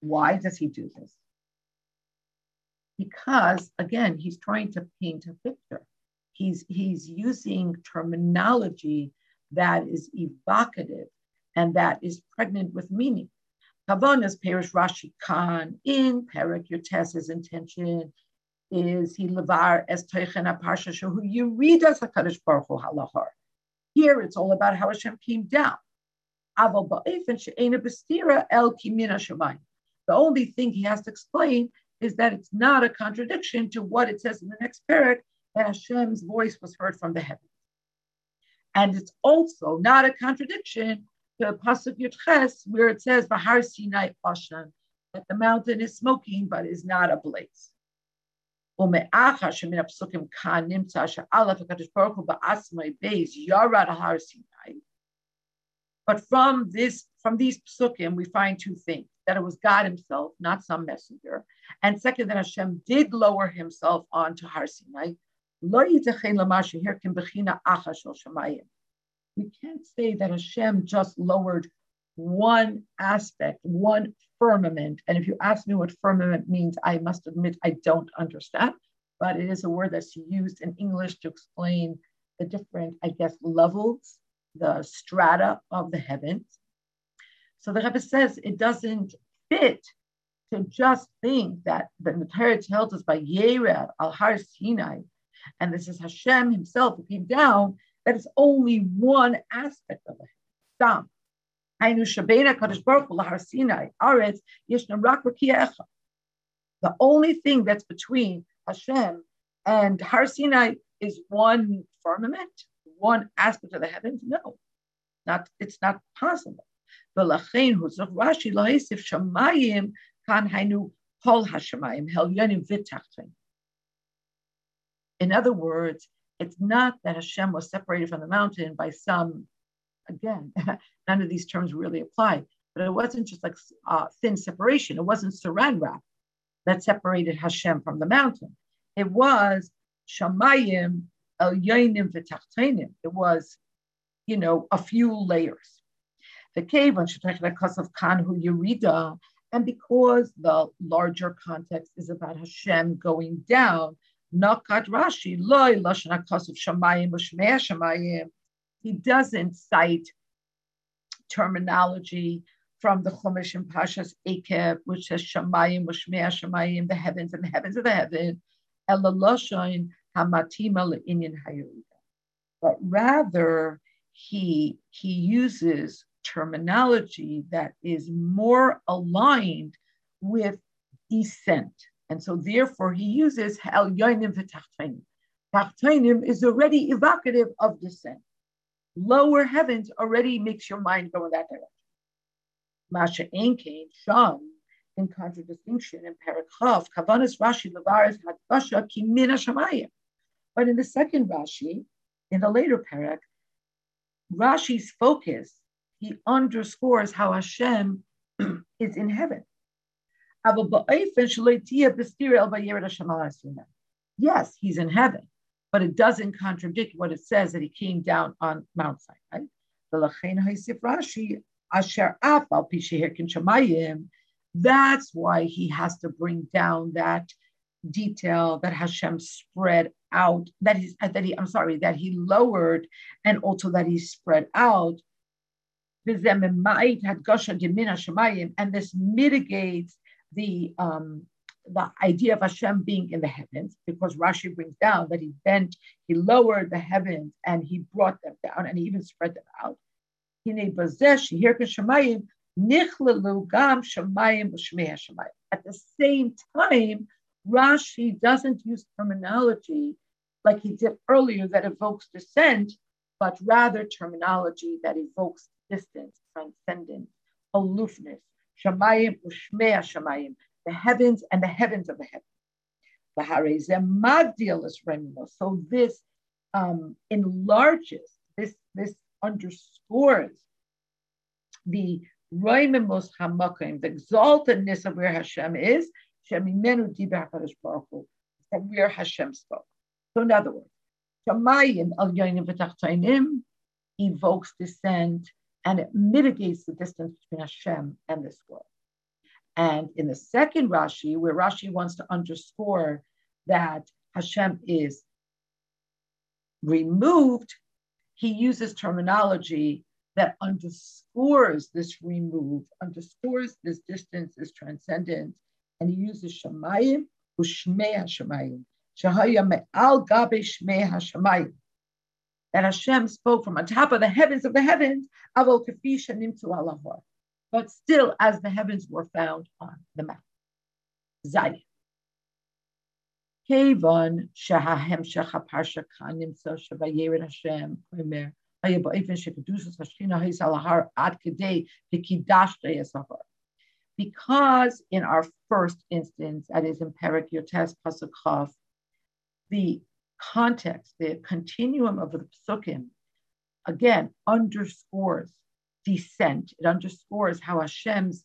[SPEAKER 1] Why does he do this? Because, again, he's trying to paint a picture he's he's using terminology that is evocative and that is pregnant with meaning. Kavanas Perish Rashi Khan in Perik Yotes, intention is he levar aparsha who you read as a Kaddish Baruch Hu halachar. Here it's all about how Hashem came down. Aval ba'efen she'ena bestira el kimina. The only thing he has to explain is that it's not a contradiction to what it says in the next parak that Hashem's voice was heard from the heavens. And it's also not a contradiction to Pasuk Yudches, where it says, Bahar Sinai Oshan, that the mountain is smoking but is not ablaze. But from this, from these psukim, we find two things: that it was God Himself, not some messenger, and second, that Hashem did lower Himself onto Har Sinai, we can't say that Hashem just lowered one aspect, one firmament. And if you ask me what firmament means, I must admit I don't understand, but it is a word that's used in English to explain the different, I guess, levels, the strata of the heavens. So the Rebbe says it doesn't fit to just think that the Torah tells us by Yered al Har Sinai and this is Hashem himself who came down, that is only one aspect of it. Stam. The only thing that's between Hashem and Har Sinai is one firmament, one aspect of the heavens. No, not it's not possible. Kan hainu kol hashamayim hel yonim v'tachtin. In other words, it's not that Hashem was separated from the mountain by some, again, none of these terms really apply, but it wasn't just like uh, thin separation. It wasn't saran wrap that separated Hashem from the mountain. It was Shamayim El Yainim V'Tachtenim. It was, you know, a few layers. The cave on because of Kanhu Yerida, and because the larger context is about Hashem going down, Nakat Rashi, loy lashon hakasuv shamayim u'shmei shamayim. He doesn't cite terminology from the Chumash and Pashas Ekev, which says shamayim u'shmei shamayim, the heavens and the heavens of the heaven, ela lashon hamatima le'inyan hayurida. But rather, he he uses terminology that is more aligned with descent. And so therefore he uses Hel Yoinim v'Tachtainim. Tachtainim is already evocative of descent. Lower heavens already makes your mind go in that direction. Masha Enkain, Sham, in contradistinction in Parakhov, Kavanas Rashi Lavaris Hadbasha Kimina Shamayim. But in the second Rashi, in the later parak, Rashi's focus, he underscores how Hashem is in heaven. Yes, he's in heaven, but it doesn't contradict what it says that he came down on Mount Sinai. That's why he has to bring down that detail that Hashem spread out, that he's that he, I'm sorry, that he lowered and also that he spread out. And this mitigates the um, the idea of Hashem being in the heavens, because Rashi brings down that he bent, he lowered the heavens and he brought them down and he even spread them out. At the same time, Rashi doesn't use terminology like he did earlier that evokes descent, but rather terminology that evokes distance, transcendence, aloofness, shamayim ushmei shamayim, the heavens and the heavens of the heavens. So this um, enlarges, this, this underscores the Roimimus Hamakim, the exaltedness of where Hashem is, Shemimenu from where Hashem spoke. So in other words, Shamayim al Yoinim evokes descent and it mitigates the distance between Hashem and this world. And in the second Rashi, where Rashi wants to underscore that Hashem is removed, he uses terminology that underscores this remove, underscores this distance, this transcendence, and he uses Shamayim, Ushmei HaShamayim, Shahaya Me'al Gabe Shmei HaShamayim, that Hashem spoke from on top of the heavens of the heavens, Avol Kafish Hanim to Allahor, but still as the heavens were found on the mountain. Zion. Kevon Shahahem Shecha Parsha Kanim So Hashem Omer Haya Ba'ifin Shekadusas Hashkina Hayes Alahar Ad Kedei Vikidash Deyasahar. Because in our first instance, that is in Perak Yotes Pasukov, the context, the continuum of the Psukim, again, underscores descent. It underscores how Hashem's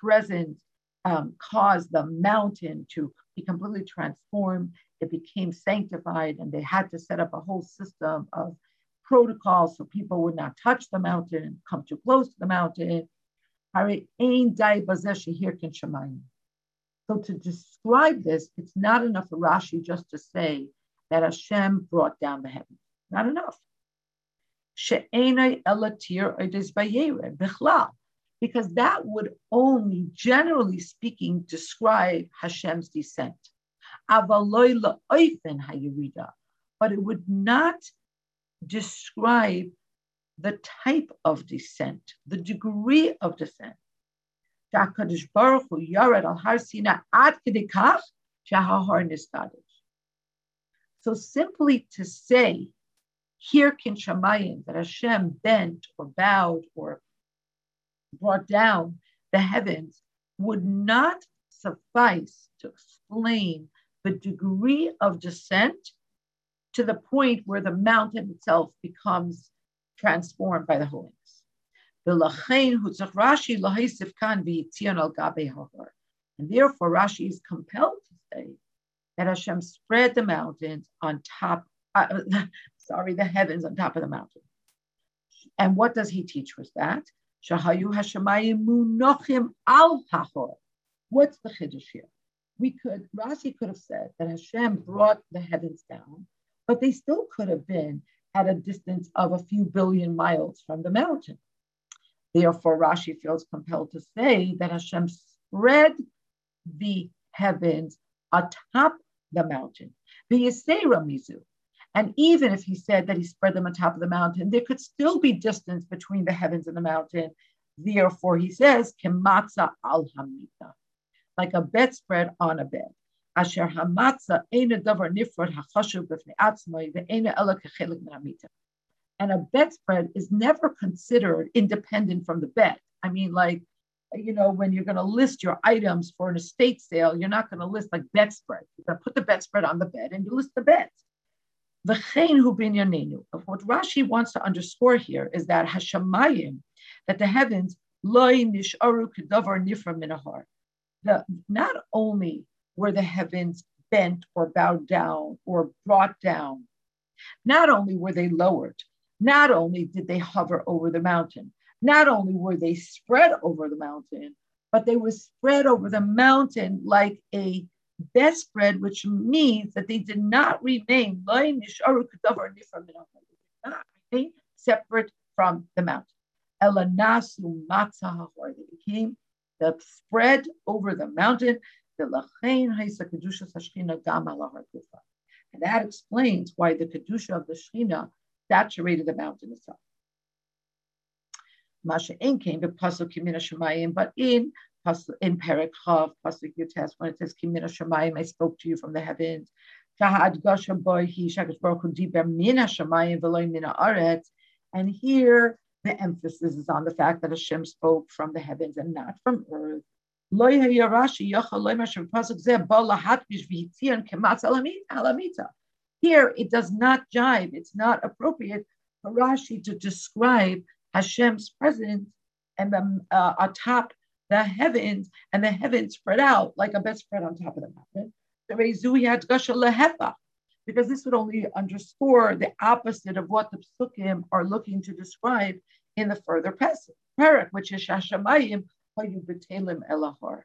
[SPEAKER 1] presence um, caused the mountain to be completely transformed. It became sanctified, and they had to set up a whole system of protocols so people would not touch the mountain, come too close to the mountain. So to describe this, it's not enough for Rashi just to say that Hashem brought down the heavens. Not enough. Because that would only, generally speaking, describe Hashem's descent. But it would not describe the type of descent, the degree of descent. So simply to say, here can Shamayim, that Hashem bent or bowed or brought down the heavens, would not suffice to explain the degree of descent to the point where the mountain itself becomes transformed by the holiness. And therefore, Rashi is compelled to say that Hashem spread the mountains on top, uh, sorry, the heavens on top of the mountain. And what does he teach with that? Shahayu Hashemayim munochim al hachor. What's the chiddush here? We could, Rashi could have said that Hashem brought the heavens down but they still could have been at a distance of a few billion miles from the mountain. Therefore, Rashi feels compelled to say that Hashem spread the heavens atop the mountain. And even if he said that he spread them on top of the mountain, there could still be distance between the heavens and the mountain. Therefore, he says, kematza al hamita, like a bedspread on a bed. Asher hamatza ena davar nifrod hachashuv ve'ena ela And a bedspread is never considered independent from the bed. I mean, like, you know, when you're going to list your items for an estate sale, you're not going to list like bedspread. You're going to put the bedspread on the bed and you list the beds. What Rashi wants to underscore here is that Hashemayim, that the heavens. The not only were the heavens bent or bowed down or brought down, not only were they lowered, not only did they hover over the mountain, not only were they spread over the mountain, but they were spread over the mountain like a bedspread, which means that they did not remain separate from the mountain. They became the spread over the mountain. And that explains why the Kedusha of the Shechina saturated the mountain itself. Masha came, pasuk Kimina Shemayim, but in in Perikov, Pasuk Yutes, when it says Kimina Shemayim, I spoke to you from the heavens. And here the emphasis is on the fact that Hashem spoke from the heavens and not from earth. Here it does not jive, it's not appropriate for Rashi to describe Hashem's presence and the, uh, atop the heavens and the heavens spread out like a bedspread on top of the mountain. Because this would only underscore the opposite of what the psukim are looking to describe in the further parak, which is Shashamayim Elahar.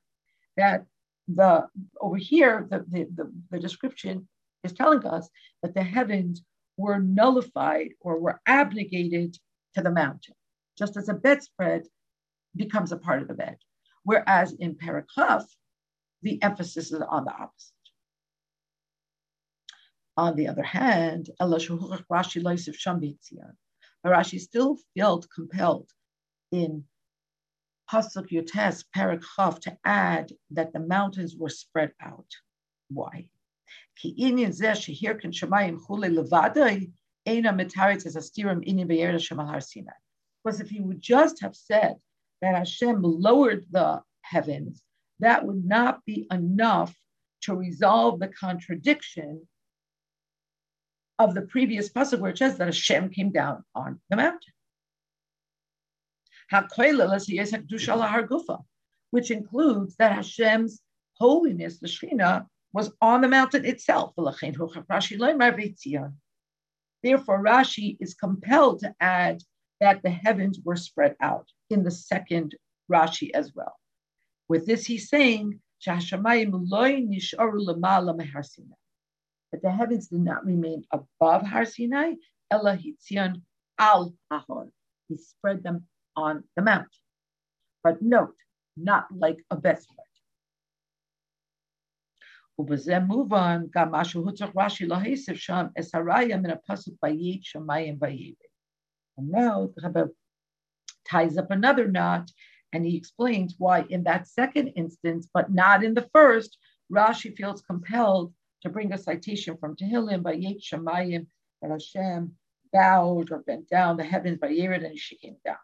[SPEAKER 1] That the over here, the, the, the, the description is telling us that the heavens were nullified or were abnegated to the mountain, just as a bedspread becomes a part of the bed. Whereas in Parakaf, the emphasis is on the opposite. On the other hand, Rashi still felt compelled in Pasuk Yotes, Parakaf, to add that the mountains were spread out. Why? Because if he would just have said that Hashem lowered the heavens, that would not be enough to resolve the contradiction of the previous passage where it says that Hashem came down on the mountain. Which includes that Hashem's holiness, the Shekhinah, was on the mountain itself. Therefore, Rashi is compelled to add that the heavens were spread out in the second Rashi as well. With this, he's saying that the heavens did not remain above Har Sinai, Ella al Ahor. He spread them on the mountain. But note, not like a bedspread. ובזה מובן גם מה שהוא צריך רש"י להוסיף שם, את הראיה מן הפסוק ויית שמיים ויבן. And now the Rebbe ties up another knot and he explains why in that second instance, but not in the first, Rashi feels compelled to bring a citation from Tehillim by Yet Shemayim that Hashem bowed or bent down the heavens by Yerid and she came down.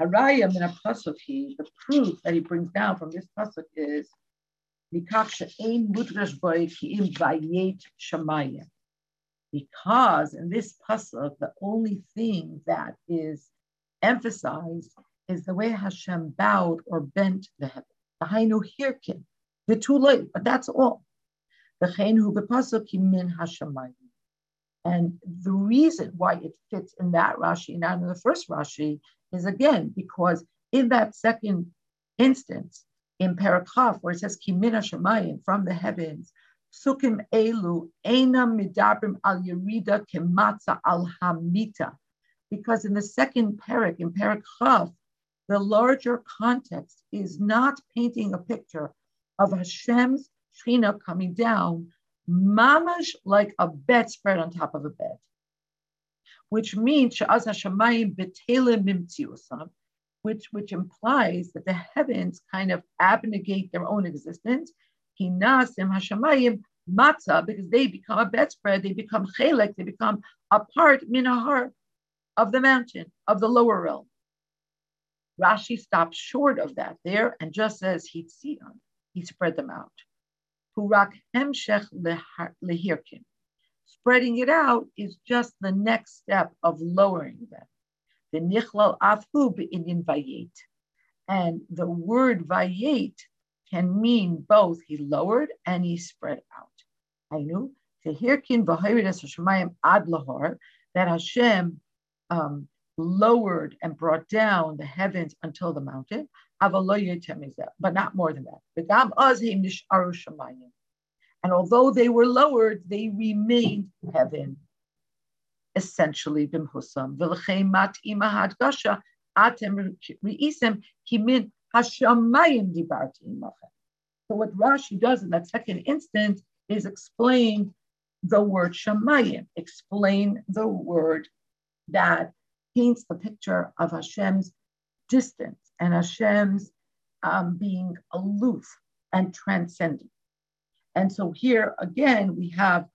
[SPEAKER 1] Harayim in a pasuk, the proof that he brings down from this pasuk is because in this pasuk, the only thing that is emphasized is the way Hashem bowed or bent the heaven. The Hainu Hirkin, the too late, but that's all. And the reason why it fits in that Rashi, not in the first Rashi, is again because in that second instance, in Parakaf, where it says Kimina Shemayim from the heavens, Sukim Elu, Eina Midabrim al Yerida Kematza al Hamita. Because in the second parak, in Parak the larger context is not painting a picture of Hashem's Shechina coming down mamash like a bedspread on top of a bed, which means which which implies that the heavens kind of abnegate their own existence. Hinasim because they become a bedspread, they become chelek, they become a part minahar of the mountain of the lower realm. Rashi stops short of that there and just says hitzion. He spread them out. Hurak hemshech lehirkim. Spreading it out is just the next step of lowering them. The nichlal afu be'inyan vayet. And the word vayet can mean both he lowered and he spread out. I knew tehirkin v'hayridas Hashemayim ad lahor that Hashem um, lowered and brought down the heavens until the mountain, but not more than that. And although they were lowered, they remained heaven essentially bimhusam. V'lechemat imahad gasha atem reisem kimin hashamayim dibarti imachem. So what Rashi does in that second instance is explain the word shamayim, explain the word that paints the picture of Hashem's distance and Hashem's um, being aloof and transcendent. And so here again, we have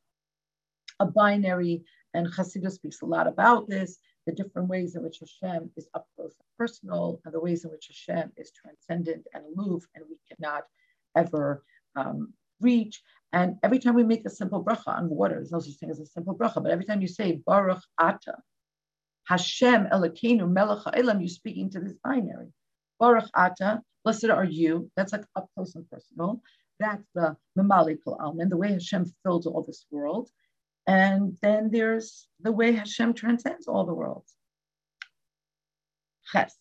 [SPEAKER 1] a binary and Hasidus speaks a lot about this, the different ways in which Hashem is up close and personal, and the ways in which Hashem is transcendent and aloof, and we cannot ever um, reach. And every time we make a simple bracha on water, there's no such thing as a simple bracha, but every time you say Baruch Ata, Hashem Elokeinu Melech Ha'elam, you're speaking to this binary. Baruch Ata, blessed are you. That's like up close and personal. That's the Mamali Kol Almin, the way Hashem fills all this world. And then there's the way Hashem transcends all the worlds. Ches.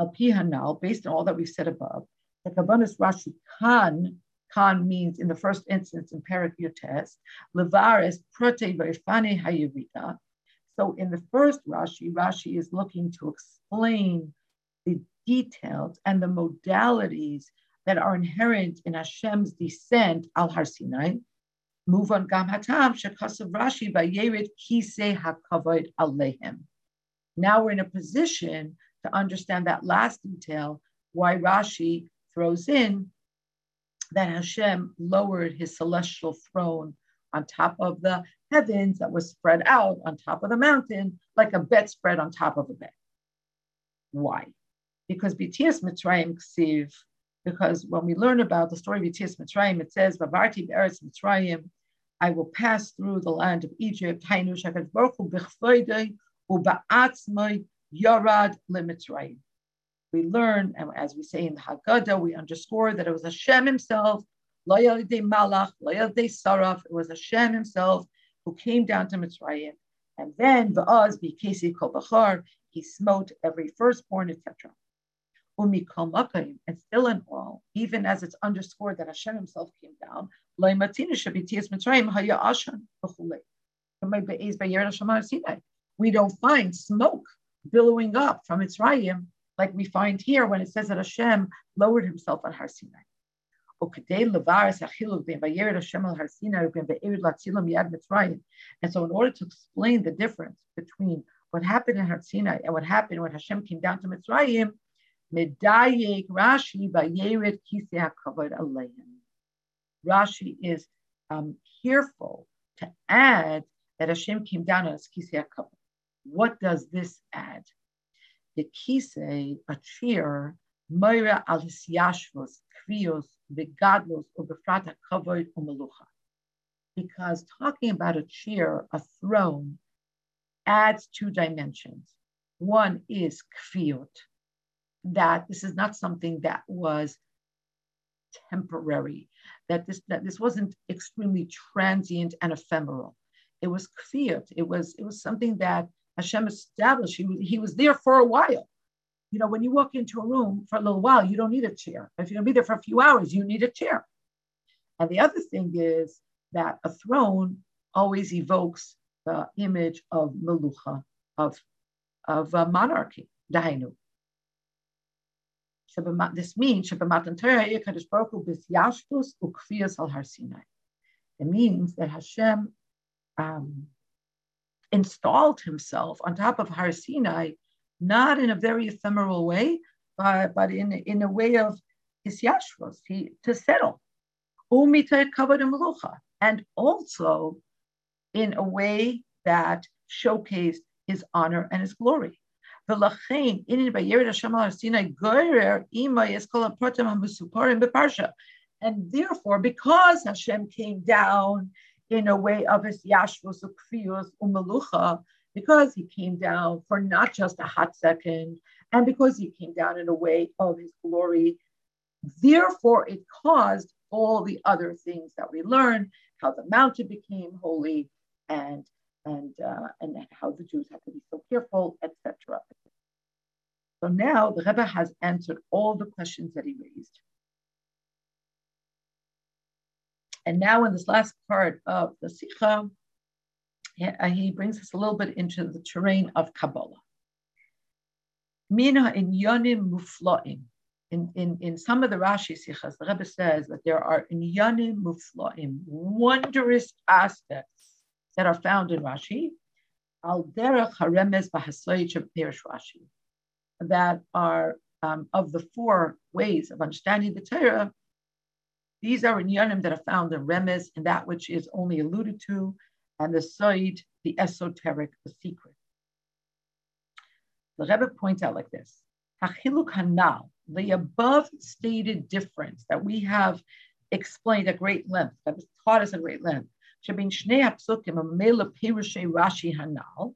[SPEAKER 1] Al based on all that we've said above, the Kabbanis Rashi Khan, Khan means in the first instance in Perak Yotes, Levaris Prote Verifane Hayurita. So in the first Rashi, Rashi is looking to explain the details and the modalities that are inherent in Hashem's descent al Har Sinai move on gam hatam shekasav Rashi vayerit kise hakavod alehem. Now we're in a position to understand that last detail, why Rashi throws in that Hashem lowered his celestial throne on top of the heavens that was spread out on top of the mountain like a bed spread on top of a bed. Why? Because BTS Mitzrayim Ksiv, because when we learn about the story of BTS Mitzrayim, it says, Bavarti Eretz Mitzrayim, I will pass through the land of Egypt. We learn, and as we say in the Haggadah, we underscore that it was Hashem himself, Malach, Saraf, it was Hashem himself who came down to Mitzrayim. And then Va'az Bikesi Kol Bachar, he smote every firstborn, etc. And still in all, even as it's underscored that Hashem himself came down, we don't find smoke billowing up from Mitzrayim like we find here when it says that Hashem lowered himself on Har Sinai. And so, in order to explain the difference between what happened in Har Sinai and what happened when Hashem came down to Mitzrayim, Rashi Vayered Kiseh HaKavod Aleim. Rashi is um, careful to add that Hashem came down on his kisei HaKavod. What does this add? The kisei, a chair, moira al hisyashvos, krios, begadlos, ubefrat HaKavod, umelucha. Because talking about a chair, a throne, adds two dimensions. One is kfiot, that this is not something that was temporary that this that this wasn't extremely transient and ephemeral. It was kfiyat. It was it was something that Hashem established. He was, he was there for a while. You know, when you walk into a room for a little while, you don't need a chair. If you're gonna be there for a few hours, you need a chair. And the other thing is that a throne always evokes the image of melucha, of, of uh, monarchy, dainu. This means. It means that Hashem um, installed himself on top of Har Sinai, not in a very ephemeral way, but, but in, in a way of his yashvos, he, to settle. And also in a way that showcased his honor and his glory. And therefore, because Hashem came down in a way of his yashvus ukfiyus umelucha, because he came down for not just a hot second, and because he came down in a way of his glory, therefore it caused all the other things that we learned, how the mountain became holy, and and uh, and how the Jews had to be so careful, etc. So now the Rebbe has answered all the questions that he raised. And now in this last part of the Sikha, uh, he brings us a little bit into the terrain of Kabbalah. Mina in Yonim Muflaim. In, in, in some of the Rashi Sikhas, the Rebbe says that there are in Yonim Muflaim, wondrous aspects that are found in Rashi, Al Derech Haremes Bahasoich Perish Rashi, that are um, of the four ways of understanding the Torah these are in inyanim that are found in Remes and that which is only alluded to, and the Said, the esoteric, the secret. The Rebbe points out like this: Hachiluk Hanal, the above stated difference that we have explained at great length, that was taught us at great length. Rashi Hanal,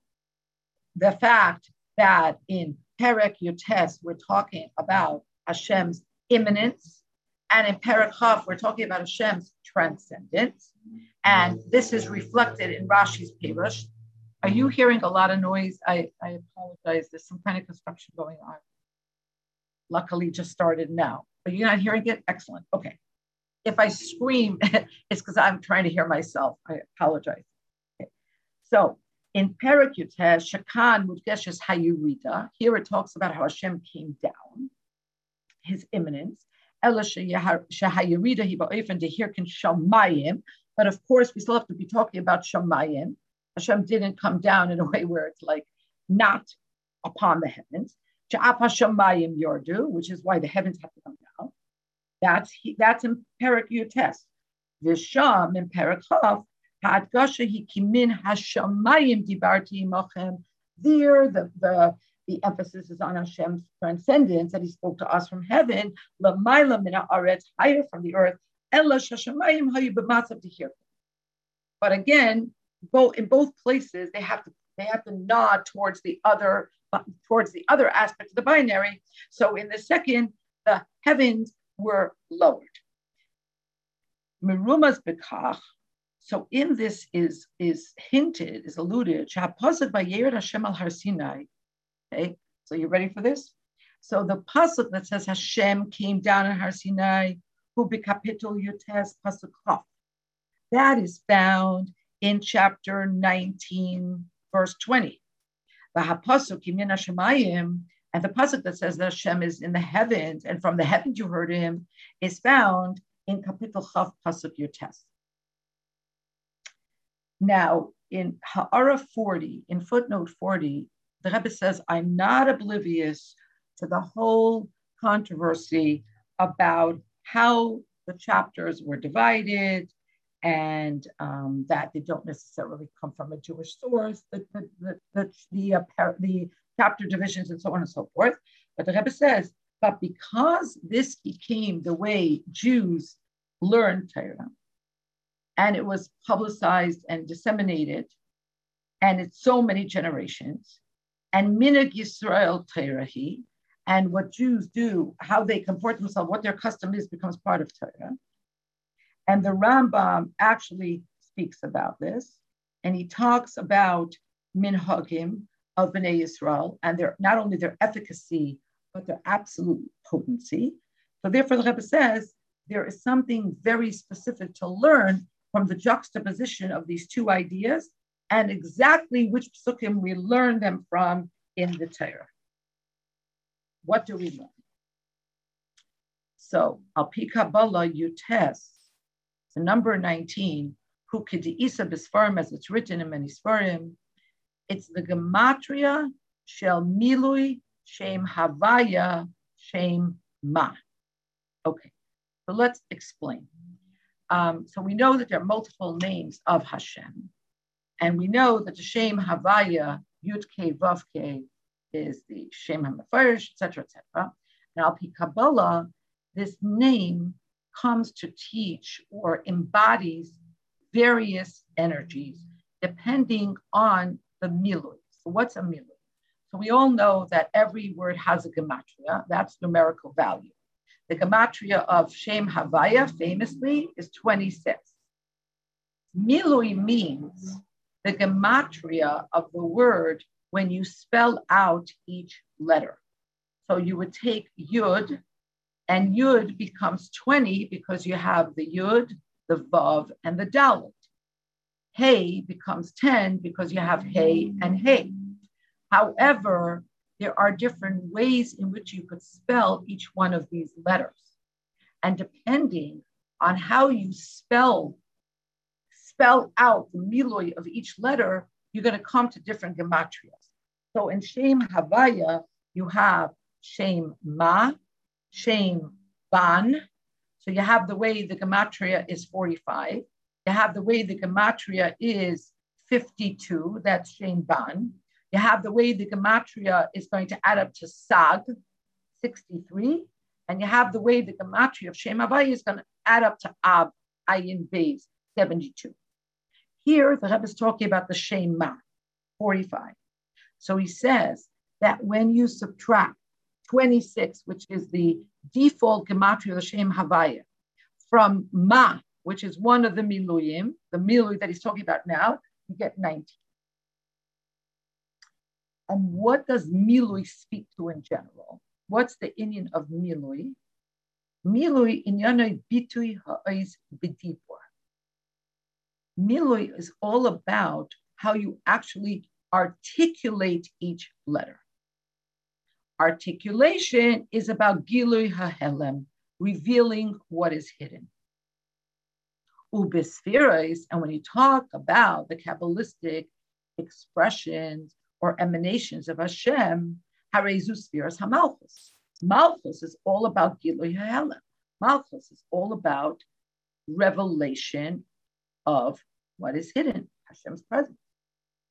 [SPEAKER 1] the fact that in Perek Yotes we're talking about Hashem's immanence and in Parakhov, we're talking about Hashem's transcendence. And this is reflected in Rashi's Pirush. Are you hearing a lot of noise? I, I apologize. There's some kind of construction going on. Luckily, just started now. Are you not hearing it? Excellent. Okay. If I scream, it's because I'm trying to hear myself. I apologize. Okay. So in Parakutes, Shakan Mudgeshes Hayurida, here it talks about how Hashem came down, his immanence, but of course, we still have to be talking about shamayim. Hashem didn't come down in a way where it's like not upon the heavens. Yordu, which is why the heavens have to come. That's that's in Perak Yutes. Visham in Perak Chav, Hadgasha he kimin hashamayim dibarti imachem. There, the the the emphasis is on Hashem's transcendence, that He spoke to us from heaven, lamaila mina aretz, higher from the earth, ella shashamayim to hear. But again, both in both places, they have to they have to nod towards the other towards the other aspect of the binary. So in the second, the heavens were lowered. Merumas bekach. So in this is is hinted, is alluded, Shapasad by Yered Hashem al Har Sinai, Okay, so you ready for this? So the pasuk that says Hashem came down in Har Sinai, who bekapitul yutes pasuk chaf. That is found in chapter 19, verse 20. The hapasuk yimina and the pasuk that says that Hashem is in the heavens, and from the heavens you heard him, is found in kapitel chaf pasuk yutes. Now, in Ha'ara 40, in footnote 40, the Rebbe says, I'm not oblivious to the whole controversy about how the chapters were divided and um, that they don't necessarily come from a Jewish source, the, the, the, the, the, uh, the chapter divisions and so on and so forth. But the Rebbe says, but because this became the way Jews learned Torah, and it was publicized and disseminated, and it's so many generations, and minig Yisrael Torah and what Jews do, how they comport themselves, what their custom is, becomes part of Torah. And the Rambam actually speaks about this, and he talks about minhagim of Bnei Yisrael and their not only their efficacy but their absolute potency. So therefore, the Rebbe says there is something very specific to learn from the juxtaposition of these two ideas and exactly which psukim we learn them from in the Torah. What do we learn? So, Al Kabbalah Yutes, the number 19, Kukidi Isa Bisfarim, as it's written in many Sfarim. It's the Gematria Shel Milui Shem Havaya Shem Ma. Okay, so let's explain. Um, so we know that there are multiple names of Hashem, and we know that the Shem Havaya Yud Ke Vav Ke is the Shem HaMefarish, etc., etc. And Al Kabbalah, this name comes to teach or embodies various energies depending on the milui. So what's a milui? So we all know that every word has a gematria. That's numerical value. The gematria of Shem Havaya famously is 26. Milui means the gematria of the word when you spell out each letter. So you would take Yud, and Yud becomes 20 because you have the Yud, the Vav, and the Dalit. Hey becomes 10 because you have Hey and Hey. However, there are different ways in which you could spell each one of these letters. And depending on how you spell, spell out the milui of each letter, you're going to come to different gematrias. So in Shem Havaya, you have Shem Ma, Shem Ban. So you have the way the gematria is 45. You have the way the gematria is 52. That's Shem Ban. You have the way the gematria is going to add up to Sag, 63. And you have the way the gematria of Shem Havaya is going to add up to Ab, Ayin Beis, 72. Here, the Rebbe is talking about the Shem Ma, 45. So he says that when you subtract 26, which is the default gematria of the Shem Havaya, from Ma, which is one of the miluyim, the milui that he's talking about now, you get 90. And what does milui speak to in general? What's the inyan of milui? Milui inyanoi bitui ha'ois b'dibur. Milui is all about how you actually articulate each letter. Articulation is about Gilui Hahelem, revealing what is hidden. Ubisferas, and when you talk about the Kabbalistic expressions or emanations of Hashem, Harezu Spheres Hamalchus. Malchus is all about Gilui Hahelem. Malchus is all about revelation of what is hidden, Hashem's presence.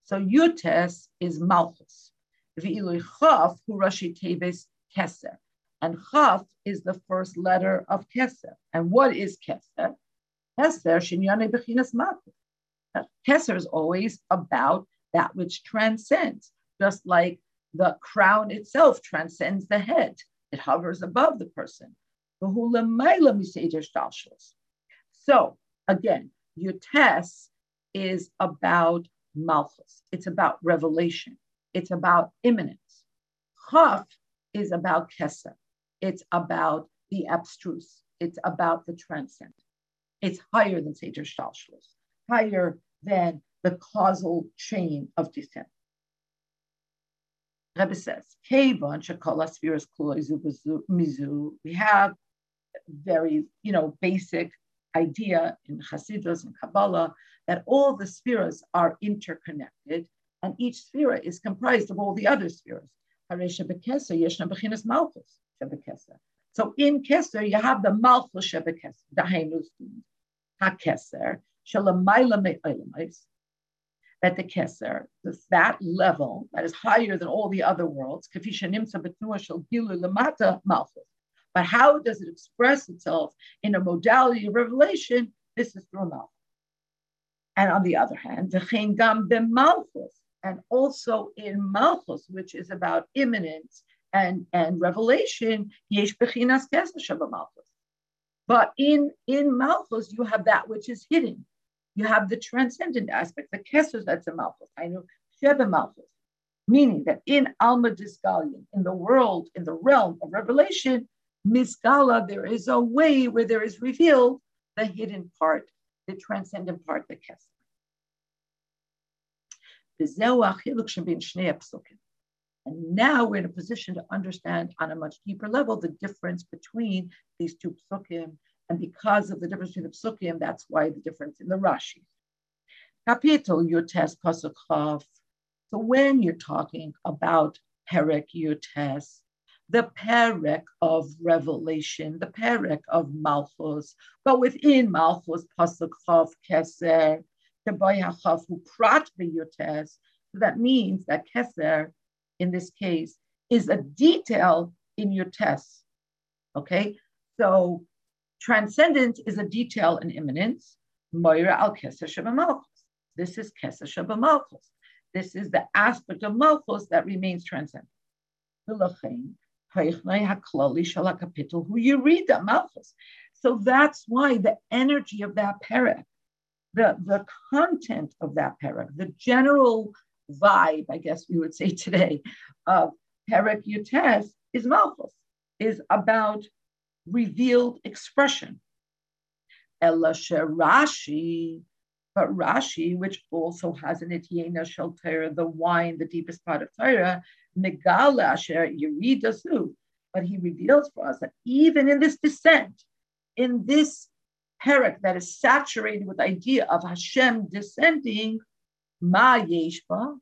[SPEAKER 1] So Yutes is Malchus. V'ilui Chaf, hu Rashi Teves Keser. And Chaf is the first letter of Keser. And what is Keser? Keser, Shinyane Bechinas. Keser is always about that which transcends, just like the crown itself transcends the head. It hovers above the person. So again, Yutes is about malchus. It's about revelation. It's about immanence. Chaf is about keser. It's about the abstruse. It's about the transcendent. It's higher than Seder Shalshalos, higher than the causal chain of descent. Rebbe says, we have very, you know, basic idea in Hasidus and Kabbalah that all the spheres are interconnected and each sphere is comprised of all the other spheres. So in Keser, you have the Malchus Shebekeser, the Hainus HaKeser, Shalamayla that the Keser, that level that is higher than all the other worlds, Kafisha Nimsa Betnua Shal Gilu Lamata Malchus. But how does it express itself in a modality of revelation? This is through Malchus. And on the other hand, the Gam Malchus, and also in Malchus, which is about immanence and, and revelation, Yesh Bechinas Malchus. But in, in Malchus, you have that which is hidden. You have the transcendent aspect, the Kesser that's a Malchus. I know Sheba Malchus, meaning that in Alma Disgalion, in the world, in the realm of revelation, Misgala, there is a way where there is revealed the hidden part, the transcendent part, the Kesser. And now we're in a position to understand on a much deeper level the difference between these two psukim. And because of the difference between the psukim, that's why the difference in the Rashi. Kapitel Yutes Pasukov. So when you're talking about Perek Yutes, the Perek of Revelation, the Perek of Malchus, but within Malchus Pasukov Keser, Prat. So that means that Keser, in this case, is a detail in Yutes. Okay, so transcendence is a detail in immanence. Moira al Keser Malchus. This is Sheba Malchus. This is the aspect of Malchus that remains transcendent. Who you read that Malchus. So that's why the energy of that parak, the, the content of that parak, the general vibe, I guess we would say today, of parak Yutes is Malchus, is about revealed expression. Ella Rashi but Rashi, which also has an Ityena Shel the wine, the deepest part of Torah, Megala Asher Yeridasu. But he reveals for us that even in this descent, in this parak that is saturated with the idea of Hashem descending, Ma Yeshba,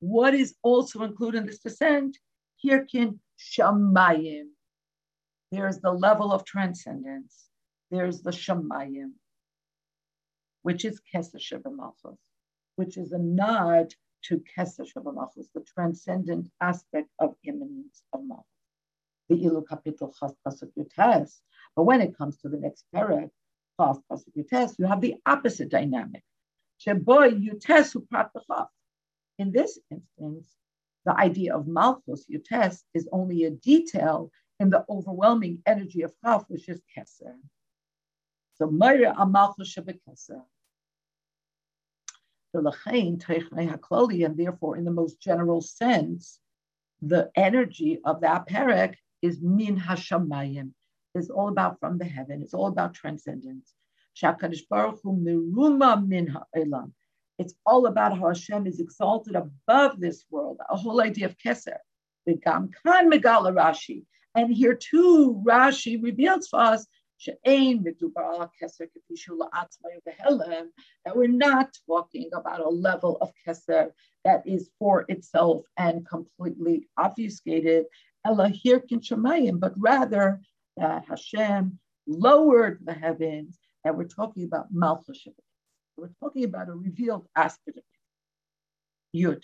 [SPEAKER 1] what is also included in this descent? Hirkin Shamayim. There's the level of transcendence. There's the Shamayim which is Kesser Sheba which is a nod to Kesser Sheba the transcendent aspect of immanence of Malchus. The Ilu Kapitel Chas Pasuk. But when it comes to the next parak, Chas Pasuk you have the opposite dynamic. In this instance, the idea of Malchus Yutes is only a detail in the overwhelming energy of Chaf, which is Kesser. So Meira Amalchus Shebekesser and therefore, in the most general sense, the energy of that parak is min hashamayim, It's all about from the heaven, it's all about transcendence. It's all about how Hashem is exalted above this world, a whole idea of keser. And here too, Rashi reveals for us that we're not talking about a level of keser that is for itself and completely obfuscated, but rather that Hashem lowered the heavens, and we're talking about Malchus. We're talking about a revealed aspect of it. Yud.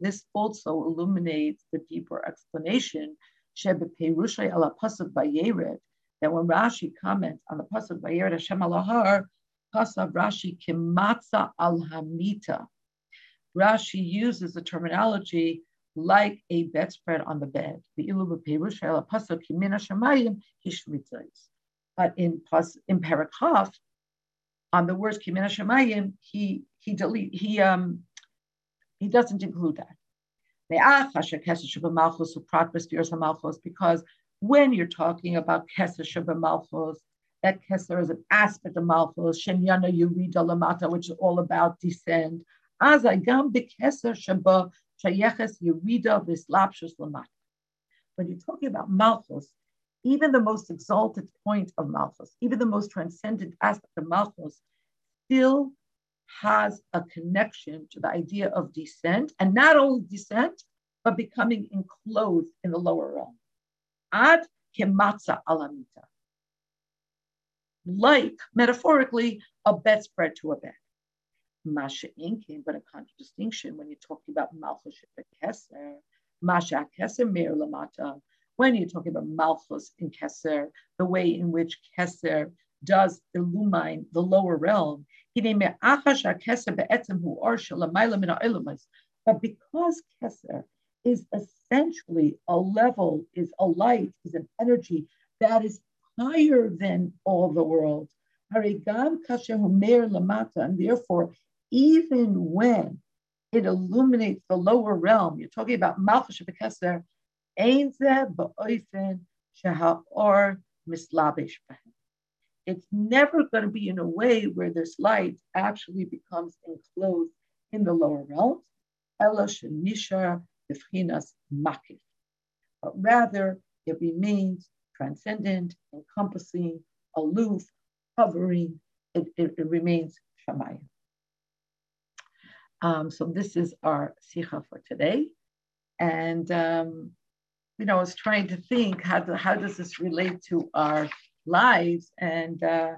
[SPEAKER 1] This also illuminates the deeper explanation Shebeperushay ala pasuk bayered, that when Rashi comments on the pasuk bayered Hashem alahar, pasav Rashi kimatza al hamita. Rashi uses the terminology like a bedspread on the bed. But in in Parakaf, on the words kimina shemayim, he he delete he um he doesn't include that because when you're talking about Keser Malchus, that Kesser is an aspect of Malchus, Shenyana Yurida Lamata, which is all about descent. Azagam Bekesser Shaba Shayeches Yurida Vislapshus Lamata. When you're talking about Malchus, even the most exalted point of Malchus, even the most transcendent aspect of Malchus, still has a connection to the idea of descent, and not only descent, but becoming enclosed in the lower realm. Ad kematza alamita. Like, metaphorically, a bedspread to a bed. Masha inkin, but a contradistinction when you're talking about Malchus Keser, Masha Keser Meir Lamata, when you're talking about Malchus in Keser, the way in which Keser does illumine the lower realm. But because Keser is essentially a level, is a light, is an energy that is higher than all the world, and therefore, even when it illuminates the lower realm, you're talking about Malchus Keser, it's never going to be in a way where this light actually becomes enclosed in the lower realms, but rather it remains transcendent, encompassing, aloof, hovering. It, it, it remains Shamayim. Um, so this is our sikha for today. And, um, you know, I was trying to think, how, do, how does this relate to our lives? And, uh,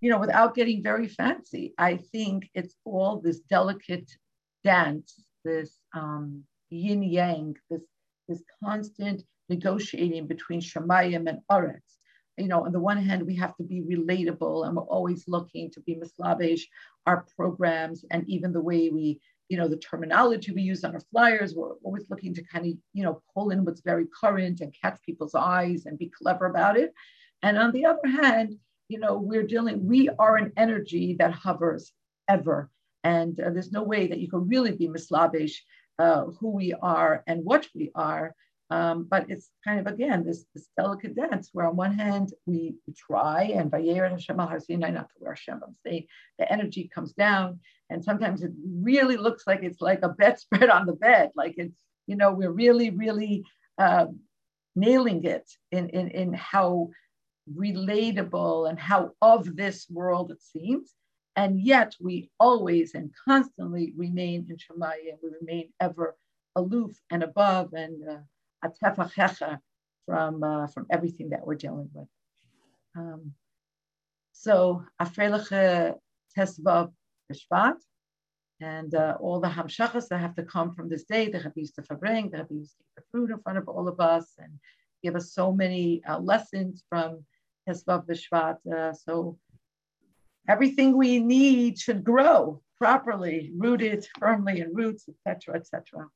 [SPEAKER 1] you know, without getting very fancy, I think it's all this delicate dance, this um, yin yang, this, this constant negotiating between Shemayim and Aretz you know, on the one hand, we have to be relatable and we're always looking to be mislabish our programs and even the way we, you know, the terminology we use on our flyers, we're always looking to kind of, you know, pull in what's very current and catch people's eyes and be clever about it. And on the other hand, you know, we're dealing, we are an energy that hovers ever. And uh, there's no way that you can really be mislabish uh, who we are and what we are um, but it's kind of again this, this delicate dance where on one hand we, try and Vayer Hashem al not to wear Hashem, say the energy comes down, and sometimes it really looks like it's like a bedspread on the bed, like it's you know we're really really uh, nailing it in, in in how relatable and how of this world it seems, and yet we always and constantly remain in Shemaya and we remain ever aloof and above and uh, from, uh, from everything that we're dealing with. Um, so, Afreiliche Tesvav Bishvat, and uh, all the hamshachas that have to come from this day, the Rabbi to bring, the Rabbi to the fruit in front of all of us and give us so many uh, lessons from Tesvav Bishvat. Uh, so everything we need should grow properly, rooted firmly in roots, etc., etc.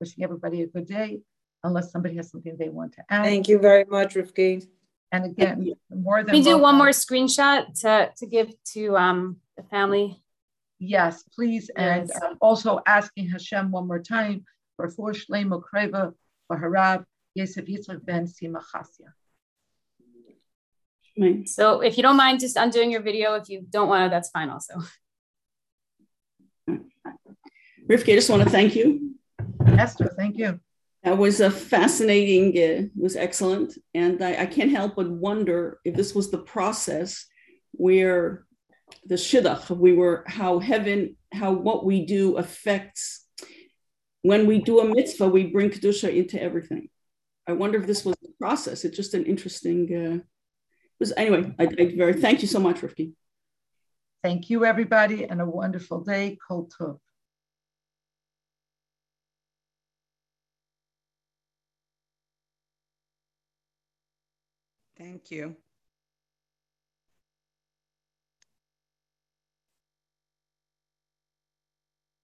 [SPEAKER 1] Wishing everybody a good day unless somebody has something they want to add.
[SPEAKER 4] Thank you very much, Rifki.
[SPEAKER 1] And again, more than
[SPEAKER 3] we do one more screenshot to, to give to um, the family.
[SPEAKER 1] Yes, please. And yes. Uh, also asking Hashem one more time for for Shlema Kreva for Harav Yosef Yitzchak ben Sima Chasya.
[SPEAKER 3] So if you don't mind just undoing your video, if you don't want to, that's fine also.
[SPEAKER 4] Rifki, I just want to thank you.
[SPEAKER 1] Esther, thank you.
[SPEAKER 4] That was a fascinating, uh, was excellent. And I, I, can't help but wonder if this was the process where the shidduch, we were, how heaven, how what we do affects, when we do a mitzvah, we bring Kedusha into everything. I wonder if this was the process. It's just an interesting, uh, was anyway, I, I very, thank you so much, Rifki.
[SPEAKER 1] Thank you, everybody, and a wonderful day. Kol Tov.